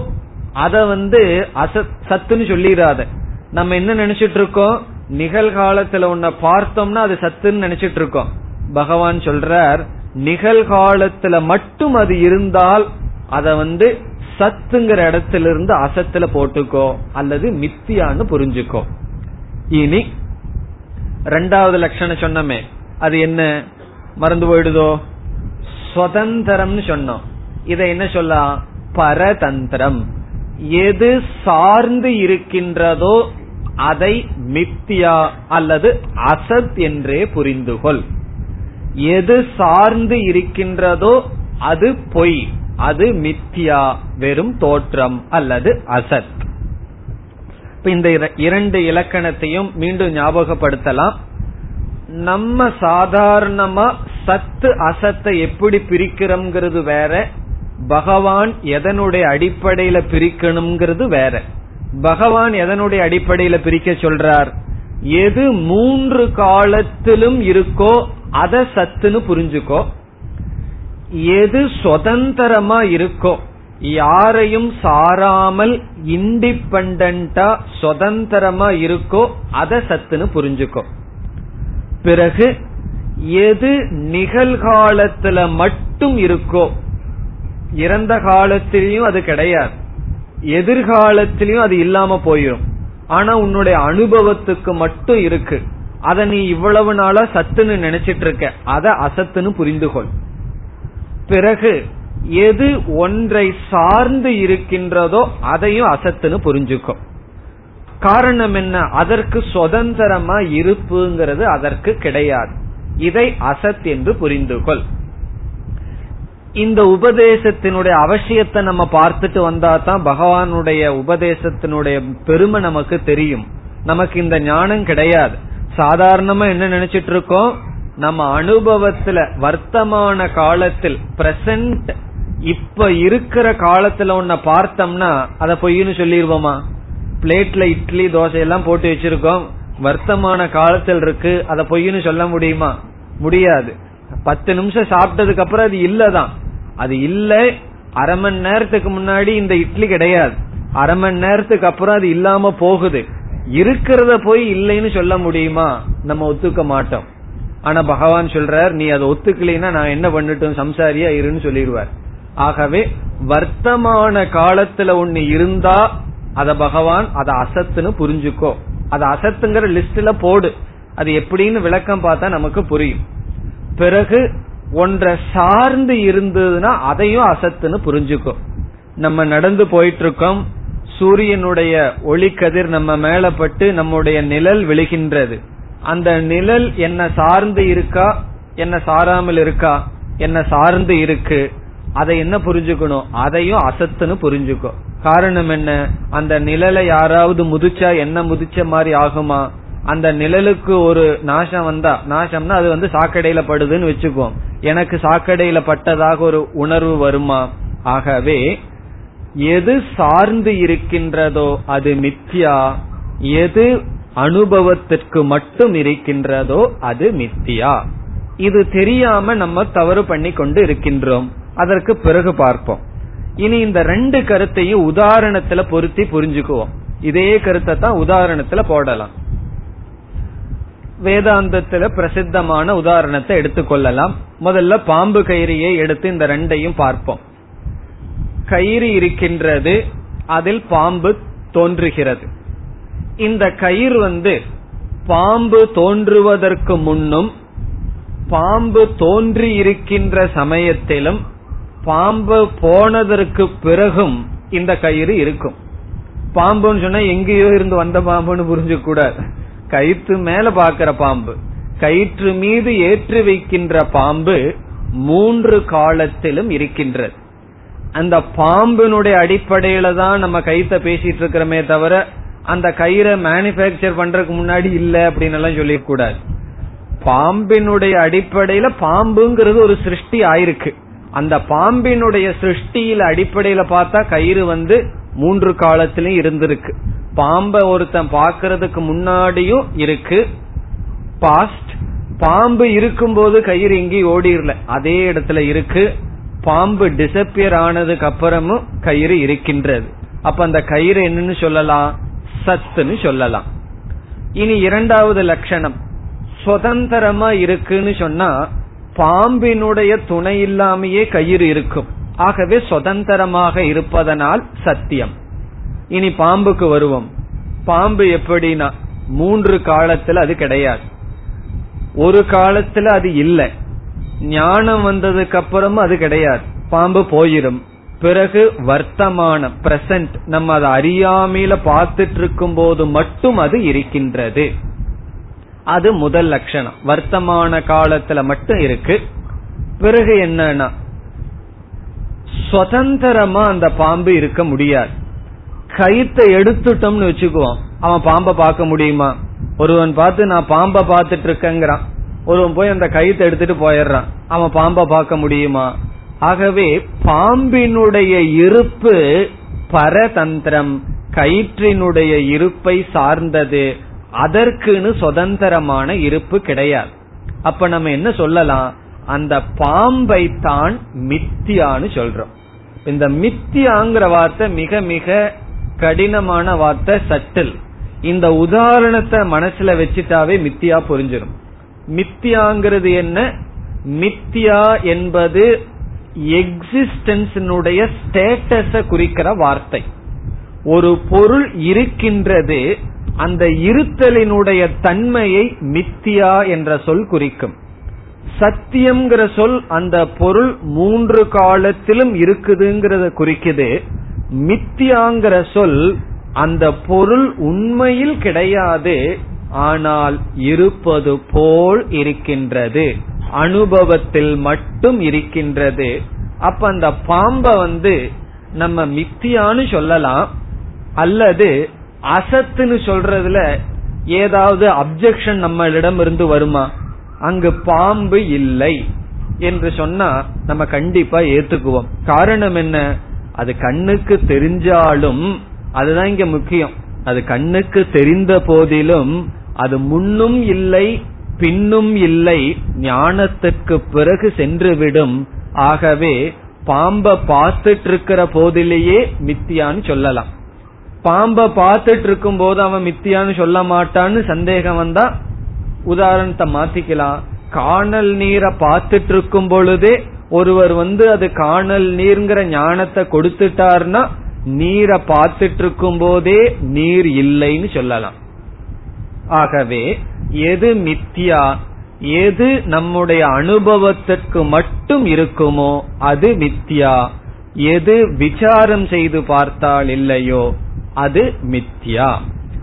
A: அத வந்து அசத் சத்துன்னு சொல்லிடாத நம்ம என்ன நினைச்சிட்டு இருக்கோம் நிகழ்காலத்துல உன்ன பார்த்தோம்னா அது சத்துன்னு நினைச்சிட்டு இருக்கோம் பகவான் சொல்றார் நிகழ்காலத்துல மட்டும் அது இருந்தால் அத வந்து சத்துங்கிற இடத்துல இருந்து அசத்துல போட்டுக்கோ அல்லது மித்தியான்னு புரிஞ்சுக்கோ. இனி ரெண்டாவது லட்சணம் சொன்னமே. அது என்ன? மறந்து போயிடுதோ? சுதந்திரம்னு சொன்னோம். இதை என்ன சொல்லலாம்? பரதந்திரம். எது சார்ந்து இருக்கின்றதோ அதை மித்தியா அல்லது அசத் என்றே புரிந்துகொள் எது சார்ந்து இருக்கின்றதோ அது பொய் அது மித்தியா வெறும் தோற்றம் அல்லது அசத். இந்த இரண்டு இலக்கணத்தையும் மீண்டும் ஞாபகப்படுத்தலாம். நம்ம சாதாரணமா சத்து அசத்தை எப்படி பிரிக்கிறோம்ங்கிறது வேற பகவான் எதனுடைய அடிப்படையில பிரிக்கணுங்கிறது வேற. பகவான் எதனுடைய அடிப்படையில பிரிக்க சொல்றார்? எது மூன்று காலத்திலும் இருக்கோ அத சத்துன்னு புரிஞ்சுக்கோ. எது சுதந்திரமா இருக்கோ யாரையும் சாராமல் இண்டிபெண்டா சுதந்திரமா இருக்கோ அத சத்துன்னு புரிஞ்சுக்கோ. பிறகு எது நிகழ்காலத்துல மட்டும் இருக்கோ இறந்த காலத்திலையும் அது கிடையாது. எதிர்காலத்திலையும் அது இல்லாம போயிடும் ஆனா உன்னுடைய அனுபவத்துக்கு மட்டும் இருக்கு. அத நீ இவ்வளவு நாளா சத்துன்னு நினைச்சிட்டு இருக்க அத அசத்துன்னு புரிந்து கொள் பிறகு எது ஒன்றை சார்ந்து இருக்கின்றதோ அதையும் அசத்துன்னு புரிஞ்சுக்கும் காரணம் என்ன? அதற்கு சுதந்திரமா இருப்புங்கிறது அதற்கு கிடையாது. இதை அசத் என்று புரிந்து கொள் இந்த உபதேசத்தினுடைய அவசியத்தை நம்ம பார்த்துட்டு வந்தா தான் பகவானுடைய உபதேசத்தினுடைய பெருமை நமக்கு தெரியும். நமக்கு இந்த ஞானம் கிடையாது. சாதாரணமா என்ன நினைச்சிட்டு இருக்கோம் நம்ம அனுபவத்துல வர்த்தமான காலத்தில் பிரசன்ட் இப்ப இருக்கிற காலத்துல ஒன்ன பார்த்தோம்னா அத பொய்னு சொல்லிடுவோமா பிளேட்ல இட்லி தோசை எல்லாம் போட்டு வச்சிருக்கோம். வர்த்தமான காலத்தில் இருக்கு அத பொய்னு சொல்ல முடியுமா? முடியாது. பத்து நிமிஷம் சாப்பிட்டதுக்கு அப்புறம் அது இல்லதான். அது இல்ல அரை மணி நேரத்துக்கு முன்னாடி இந்த இட்லி கிடையாது. அரை மணி நேரத்துக்கு அப்புறம் அது இல்லாம போகுது. இருக்கிறத போய் இல்லைன்னு சொல்ல முடியுமா? நம்ம ஒத்துக்க மாட்டோம். ஆனா பகவான் சொல்றார் நீ அதை ஒத்துக்கலைன்னா நான் என்ன பண்ணட்டும்? சம்சாரியா இருன்னு சொல்லிடுவார். ஆகவே வர்த்தமான காலத்துல ஒன்னு இருந்தா அத பகவான் அத அசத்துன்னு புரிஞ்சுக்கோ. அதை அசத்துங்கிற லிஸ்ட்ல போடு. அது எப்படின்னு விளக்கம் பார்த்தா நமக்கு புரியும். பிறகு ஒன்றை சார்ந்து இருந்ததுன்னா அதையும் அசத்துன்னு புரிஞ்சுக்கும். நம்ம நடந்து போயிட்டு இருக்கோம் சூரியனுடைய ஒளிக்கதிர் நம்ம மேலப்பட்டு பட்டு நம்முடைய நிழல் விழுகின்றது. அந்த நிழல் என்ன சார்ந்து இருக்கா என்ன சாராமல் இருக்கா என்ன சார்ந்து இருக்கு அதை என்ன புரிஞ்சுக்கணும் அதையும் அசத்துன்னு புரிஞ்சுக்கும். காரணம் என்ன? அந்த நிழலை யாராவது முதிச்சா என்ன முதிச்ச மாதிரி ஆகுமா? அந்த நிழலுக்கு ஒரு நாசம் வந்தா நாசம்னா அது வந்து சாக்கடையில படுதுன்னு வச்சுக்குவோம். எனக்கு சாக்கடையில பட்டதாக ஒரு உணர்வு வருமா? ஆகவே எது சார்ந்து இருக்கின்றதோ அது மித்யா எது அனுபவத்திற்கு மட்டும் இருக்கின்றதோ அது மித்தியா. இது தெரியாம நம்ம தவறு பண்ணி கொண்டு இருக்கின்றோம். அதற்கு பிறகு பார்ப்போம். இனி இந்த ரெண்டு கருத்தையும் உதாரணத்துல பொருத்தி புரிஞ்சுக்குவோம். இதே கருத்தை தான் உதாரணத்துல போடலாம். வேதாந்தத்துல பிரசித்தமான உதாரணத்தை எடுத்துக்கொள்ளலாம். முதல்ல பாம்பு கயிறியை எடுத்து இந்த ரெண்டையும் பார்ப்போம். கயிறு இருக்கின்றது அதில் பாம்பு தோன்றுகிறது. இந்த கயிறு வந்து பாம்பு தோன்றுவதற்கு முன்னும் பாம்பு தோன்றி இருக்கின்ற சமயத்திலும் பாம்பு போனதற்கு பிறகும் இந்த கயிறு இருக்கும். பாம்புன்னு சொன்னா எங்கேயோ இருந்து வந்த பாம்புன்னு புரிஞ்சு கூடாது கயிற்று மேல பாக்கிற பாம்பு. கயிற்று மீது ஏற்றி வைக்கின்ற பாம்பு மூன்று காலத்திலும் இருக்கின்றது. அந்த பாம்பினுடைய அடிப்படையில தான் நம்ம கைத்த பேசிட்டு இருக்கிறோமே தவிர அந்த கயிறை மேனுபேக்சர் பண்றதுக்கு முன்னாடி இல்ல அப்படின்னு எல்லாம் சொல்லிடக்கூடாது பாம்பினுடைய அடிப்படையில பாம்புங்கிறது ஒரு சிருஷ்டி ஆயிருக்கு. அந்த பாம்பினுடைய சிருஷ்டியில அடிப்படையில பார்த்தா கயிறு வந்து மூன்று காலத்திலும் இருந்திருக்கு. பாம்ப ஒருத்தன் பாக்குறதுக்கு முன்னாடியும் இருக்கு. பாஸ்ட் பாம்பு இருக்கும்போது கயிறு எங்கேயும் ஓடிடல. அதே இடத்துல இருக்கு. பாம்பு டிசப்பியர் ஆனதுக்கு அப்புறமும் கயிறு இருக்கின்றது. அப்ப அந்த கயிறு என்னன்னு சொல்லலாம்? சத்துன்னு சொல்லலாம். இனி இரண்டாவது லட்சணம். சுதந்திரமா இருக்குன்னு சொன்னா பாம்பினுடைய துணை இல்லாமையே கயிறு இருக்கும். ஆகவே சுதந்திரமாக இருப்பதனால் சத்தியம். இனி பாம்புக்கு வருவோம். பாம்பு எப்படின்னா மூன்று காலத்துல அது கிடையாது. ஒரு காலத்துல அது இல்லை. ஞானம் வந்ததுக்கு அப்புறமும் அது கிடையாது. பாம்பு போயிடும் பிறகு வர்த்தமானம் பிரசன்ட் நம்ம அதை அறியாமையில பார்த்துட்டு இருக்கும் போது மட்டும் அது இருக்கின்றது. அது முதல் லட்சணம். வர்த்தமான காலத்துல மட்டும் இருக்கு. பிறகு என்னன்னா சுதந்திரமா அந்த பாம்பு இருக்க முடியாது. கயிற்ற எடுத்துட்டோம்னு வச்சுக்குவோம். அவன் பாம்பை பார்க்க முடியுமா? ஒருவன் பார்த்து நான் பாம்பை பார்த்துட்டு இருக்கேங்கிறான் ஒருவன் போய் அந்த கயித்தை எடுத்துட்டு போயிடுறான். அவன் பாம்பை பார்க்க முடியுமா? ஆகவே பாம்பினுடைய இருப்பு பரதந்திரம் கயிற்றினுடைய இருப்பை சார்ந்தது. அதற்குன்னு சுதந்திரமான இருப்பு கிடையாது. அப்ப நம்ம என்ன சொல்லலாம்? அந்த பாம்பை தான் மித்தியான்னு சொல்றோம். இந்த மித்தியாங்கிற வார்த்தை மிக மிக கடினமான வார்த்தை சட்டில். இந்த உதாரணத்தை மனசுல வச்சுட்டாவே மித்தியா புரிஞ்சிடும் மித்தியாங்கிறது என்ன? மித்தியா என்பது எக்ஸிஸ்டன்ஸினுடைய ஸ்டேட்டஸ குறிக்கிற வார்த்தை. ஒரு பொருள் இருக்கின்றது அந்த இருத்தலினுடைய தன்மையை மித்தியா என்ற சொல் குறிக்கும். சத்தியம்ங்கிற சொல் அந்த பொருள் மூன்று காலத்திலும் இருக்குதுங்கிறத குறிக்குது. மித்தியாங்கிற சொல் அந்த பொருள் உண்மையில் கிடையாது ஆனால் இருப்பது போல் இருக்கின்றது. அனுபவத்தில் மட்டும் இருக்கின்றது. அப்ப அந்த பாம்ப வந்து நம்ம மித்தியான்னு சொல்லலாம் அல்லது அசத்துன்னு சொல்றதுல ஏதாவது அப்செக்ஷன் நம்மளிடம் இருந்து வருமா? அங்கு பாம்பு இல்லை என்று சொன்னா நம்ம கண்டிப்பா ஏத்துக்குவோம். காரணம் என்ன? அது கண்ணுக்கு தெரிஞ்சாலும் அதுதான் இங்க முக்கியம். அது கண்ணுக்கு தெரிந்த போதிலும் அது முன்னும் இல்லை பின்னும் இல்லை ஞானத்துக்கு பிறகு சென்றுவிடும். ஆகவே பாம்ப பார்த்துட்டு இருக்கிற போதிலேயே மித்தியான்னு சொல்லலாம். பாம்ப பார்த்துட்டு இருக்கும் போது அவன் மித்தியான்னு சொல்ல மாட்டான்னு சந்தேகம் வந்தா உதாரணத்தை மாத்திக்கலாம். காணல் நீரை பார்த்துட்டு இருக்கும் பொழுதே ஒருவர் வந்து அது காணல் நீர்ங்கிற ஞானத்தை கொடுத்துட்டார்னா நீரை பார்த்துட்டு இருக்கும் போதே நீர் இல்லைன்னு சொல்லலாம். ஆகவே எது மித்தியா எது நம்முடைய அனுபவத்திற்கு மட்டும் இருக்குமோ அது மித்தியா எது விசாரம் செய்து பார்த்தால் இல்லையோ அது மித்தியா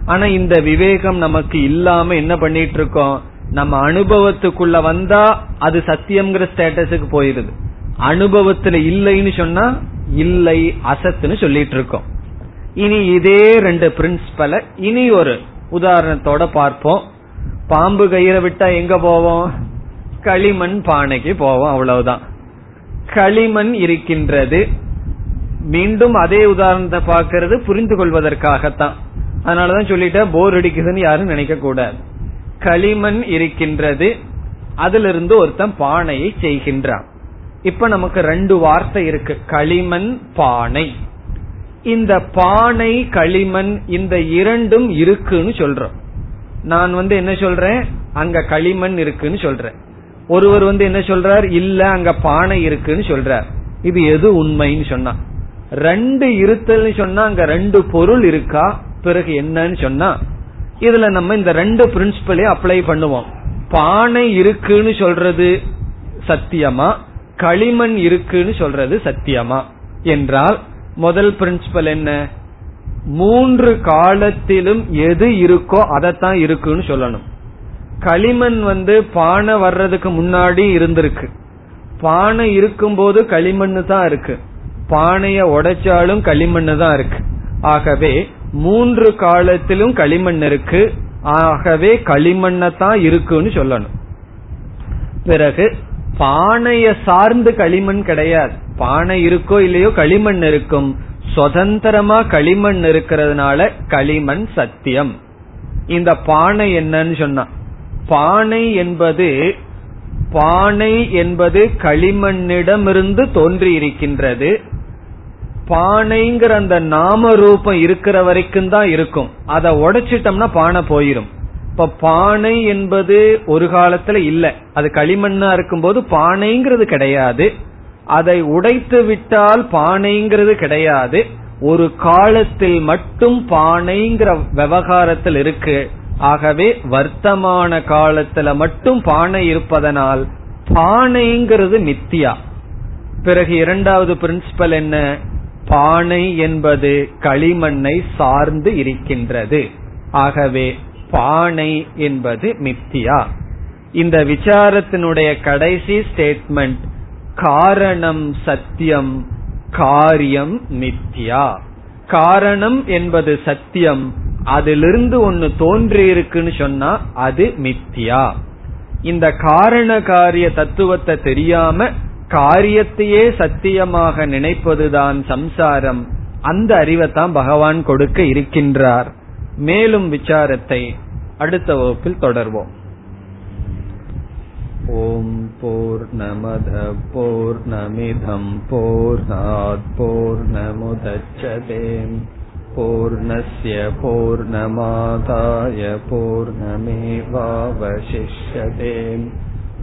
A: ஆனா இந்த விவேகம் நமக்கு இல்லாம என்ன பண்ணிட்டு இருக்கோம் நம்ம அனுபவத்துக்குள்ள வந்தா அது சத்தியம்ங்கிற ஸ்டேட்டஸுக்கு போயிருது. அனுபவத்துல இல்லைன்னு சொன்னா இல்லை அசத்துன்னு சொல்லிட்டு இருக்கோம் இனி இதே ரெண்டு பிரின்சிபல இனி ஒரு உதாரணத்தோட பார்ப்போம். பாம்பு கயிறை விட்டா எங்க போவோம்? களிமண் பானைக்கு போவோம் அவ்வளவுதான். களிமண் இருக்கின்றது. மீண்டும் அதே உதாரணத்தை பார்க்கறது புரிந்து கொள்வதற்காகத்தான் அதனாலதான் சொல்லிட்டேன் போர் அடிக்குதுன்னு யாரும் நினைக்க கூடாது களிமண் இருக்கின்றது. அதிலிருந்து ஒருத்தன் பானையை செய்கின்றான். இப்ப நமக்கு ரெண்டு வார்த்தை இருக்கு. களிமண் பானை. இந்த பானை களிமண் இந்த இரண்டும் இருக்குன்னு சொல்றோம். நான் வந்து என்ன சொல்றேன்? அங்க களிமண் இருக்குன்னு சொல்றேன். ஒருவர் வந்து என்ன சொல்றார்? இல்ல அங்க பானை இருக்குன்னு சொல்றார். இது எது உண்மைன்னு சொன்னா. ரெண்டு இருத்தல்னு சொன்னா அங்க ரெண்டு பொருள் இருக்கா? பிறகு என்னன்னு சொன்னா இதுல நம்ம இந்த ரெண்டு பிரின்சிபலையும் அப்ளை பண்ணுவோம். பானை இருக்குன்னு சொல்றது சத்தியமா? களிமண் இருக்குன்னு சொல்றது சத்தியமா? என்றால் முதல் பிரின்சிபல் என்ன? மூன்று காலத்திலும் எது இருக்கோ அதைத்தான் இருக்குன்னு சொல்லணும். களிமண் வந்து பானை வர்றதுக்கு முன்னாடி இருந்திருக்கு. பானை இருக்கும்போது களிமண் தான் இருக்கு. பானைய உடைச்சாலும் களிமண் தான் இருக்கு. ஆகவே மூன்று காலத்திலும் களிமண் இருக்கு. ஆகவே களிமண்ணத்தான் இருக்குன்னு சொல்லணும். பிறகு பானைய சார்ந்து களிமண் கிடையாது. பானை இருக்கோ இல்லையோ களிமண் இருக்கும். சுதந்திரமா களிமண் இருக்கிறதுனால களிமண் சத்தியம். இந்த பானை என்னன்னு சொன்னா பானை என்பது பானை என்பது களிமண்ணிடமிருந்து தோன்றி இருக்கின்றது பானைங்கிற அந்த நாம ரூபம் இருக்கிற வரைக்கும் தான் இருக்கும். அதை உடைச்சிட்டோம்னா பானை போயிரும். இப்ப பானை என்பது ஒரு காலத்துல இல்ல. அது களிமண்ணா இருக்கும்போது பானைங்கிறது கிடையாது. அதை உடைத்து விட்டால் பானைங்கிறது கிடையாது. ஒரு காலத்தில் மட்டும் பானைங்கிற விவகாரத்தில் இருக்கு. ஆகவே வர்த்தமான காலத்துல மட்டும் பானை இருப்பதனால் பானைங்கிறது மித்தியா. பிறகு இரண்டாவது பிரின்சிபல் என்ன? பானை என்பது களிமண்ணை சார்ந்து இருக்கின்றது. ஆகவே பானை என்பது மித்தியா. இந்த விசாரத்தினுடைய கடைசி ஸ்டேட்மெண்ட் காரணம் சத்தியம் காரியம் மித்தியா. காரணம் என்பது சத்தியம் அதிலிருந்து ஒன்னு தோன்றி இருக்குன்னு சொன்னா அது மித்தியா. இந்த காரண காரிய தத்துவத்தை தெரியாம காரியத்தையே சத்தியமாக நினைப்பதுதான் சம்சாரம். அந்த அறிவைத்தான் பகவான் கொடுக்க இருக்கின்றார். மேலும் விசாரத்தை அடுத்த வகுப்பில் தொடர்வோம். ஓம் போர் நமத போர் நமிதம் போர் போர்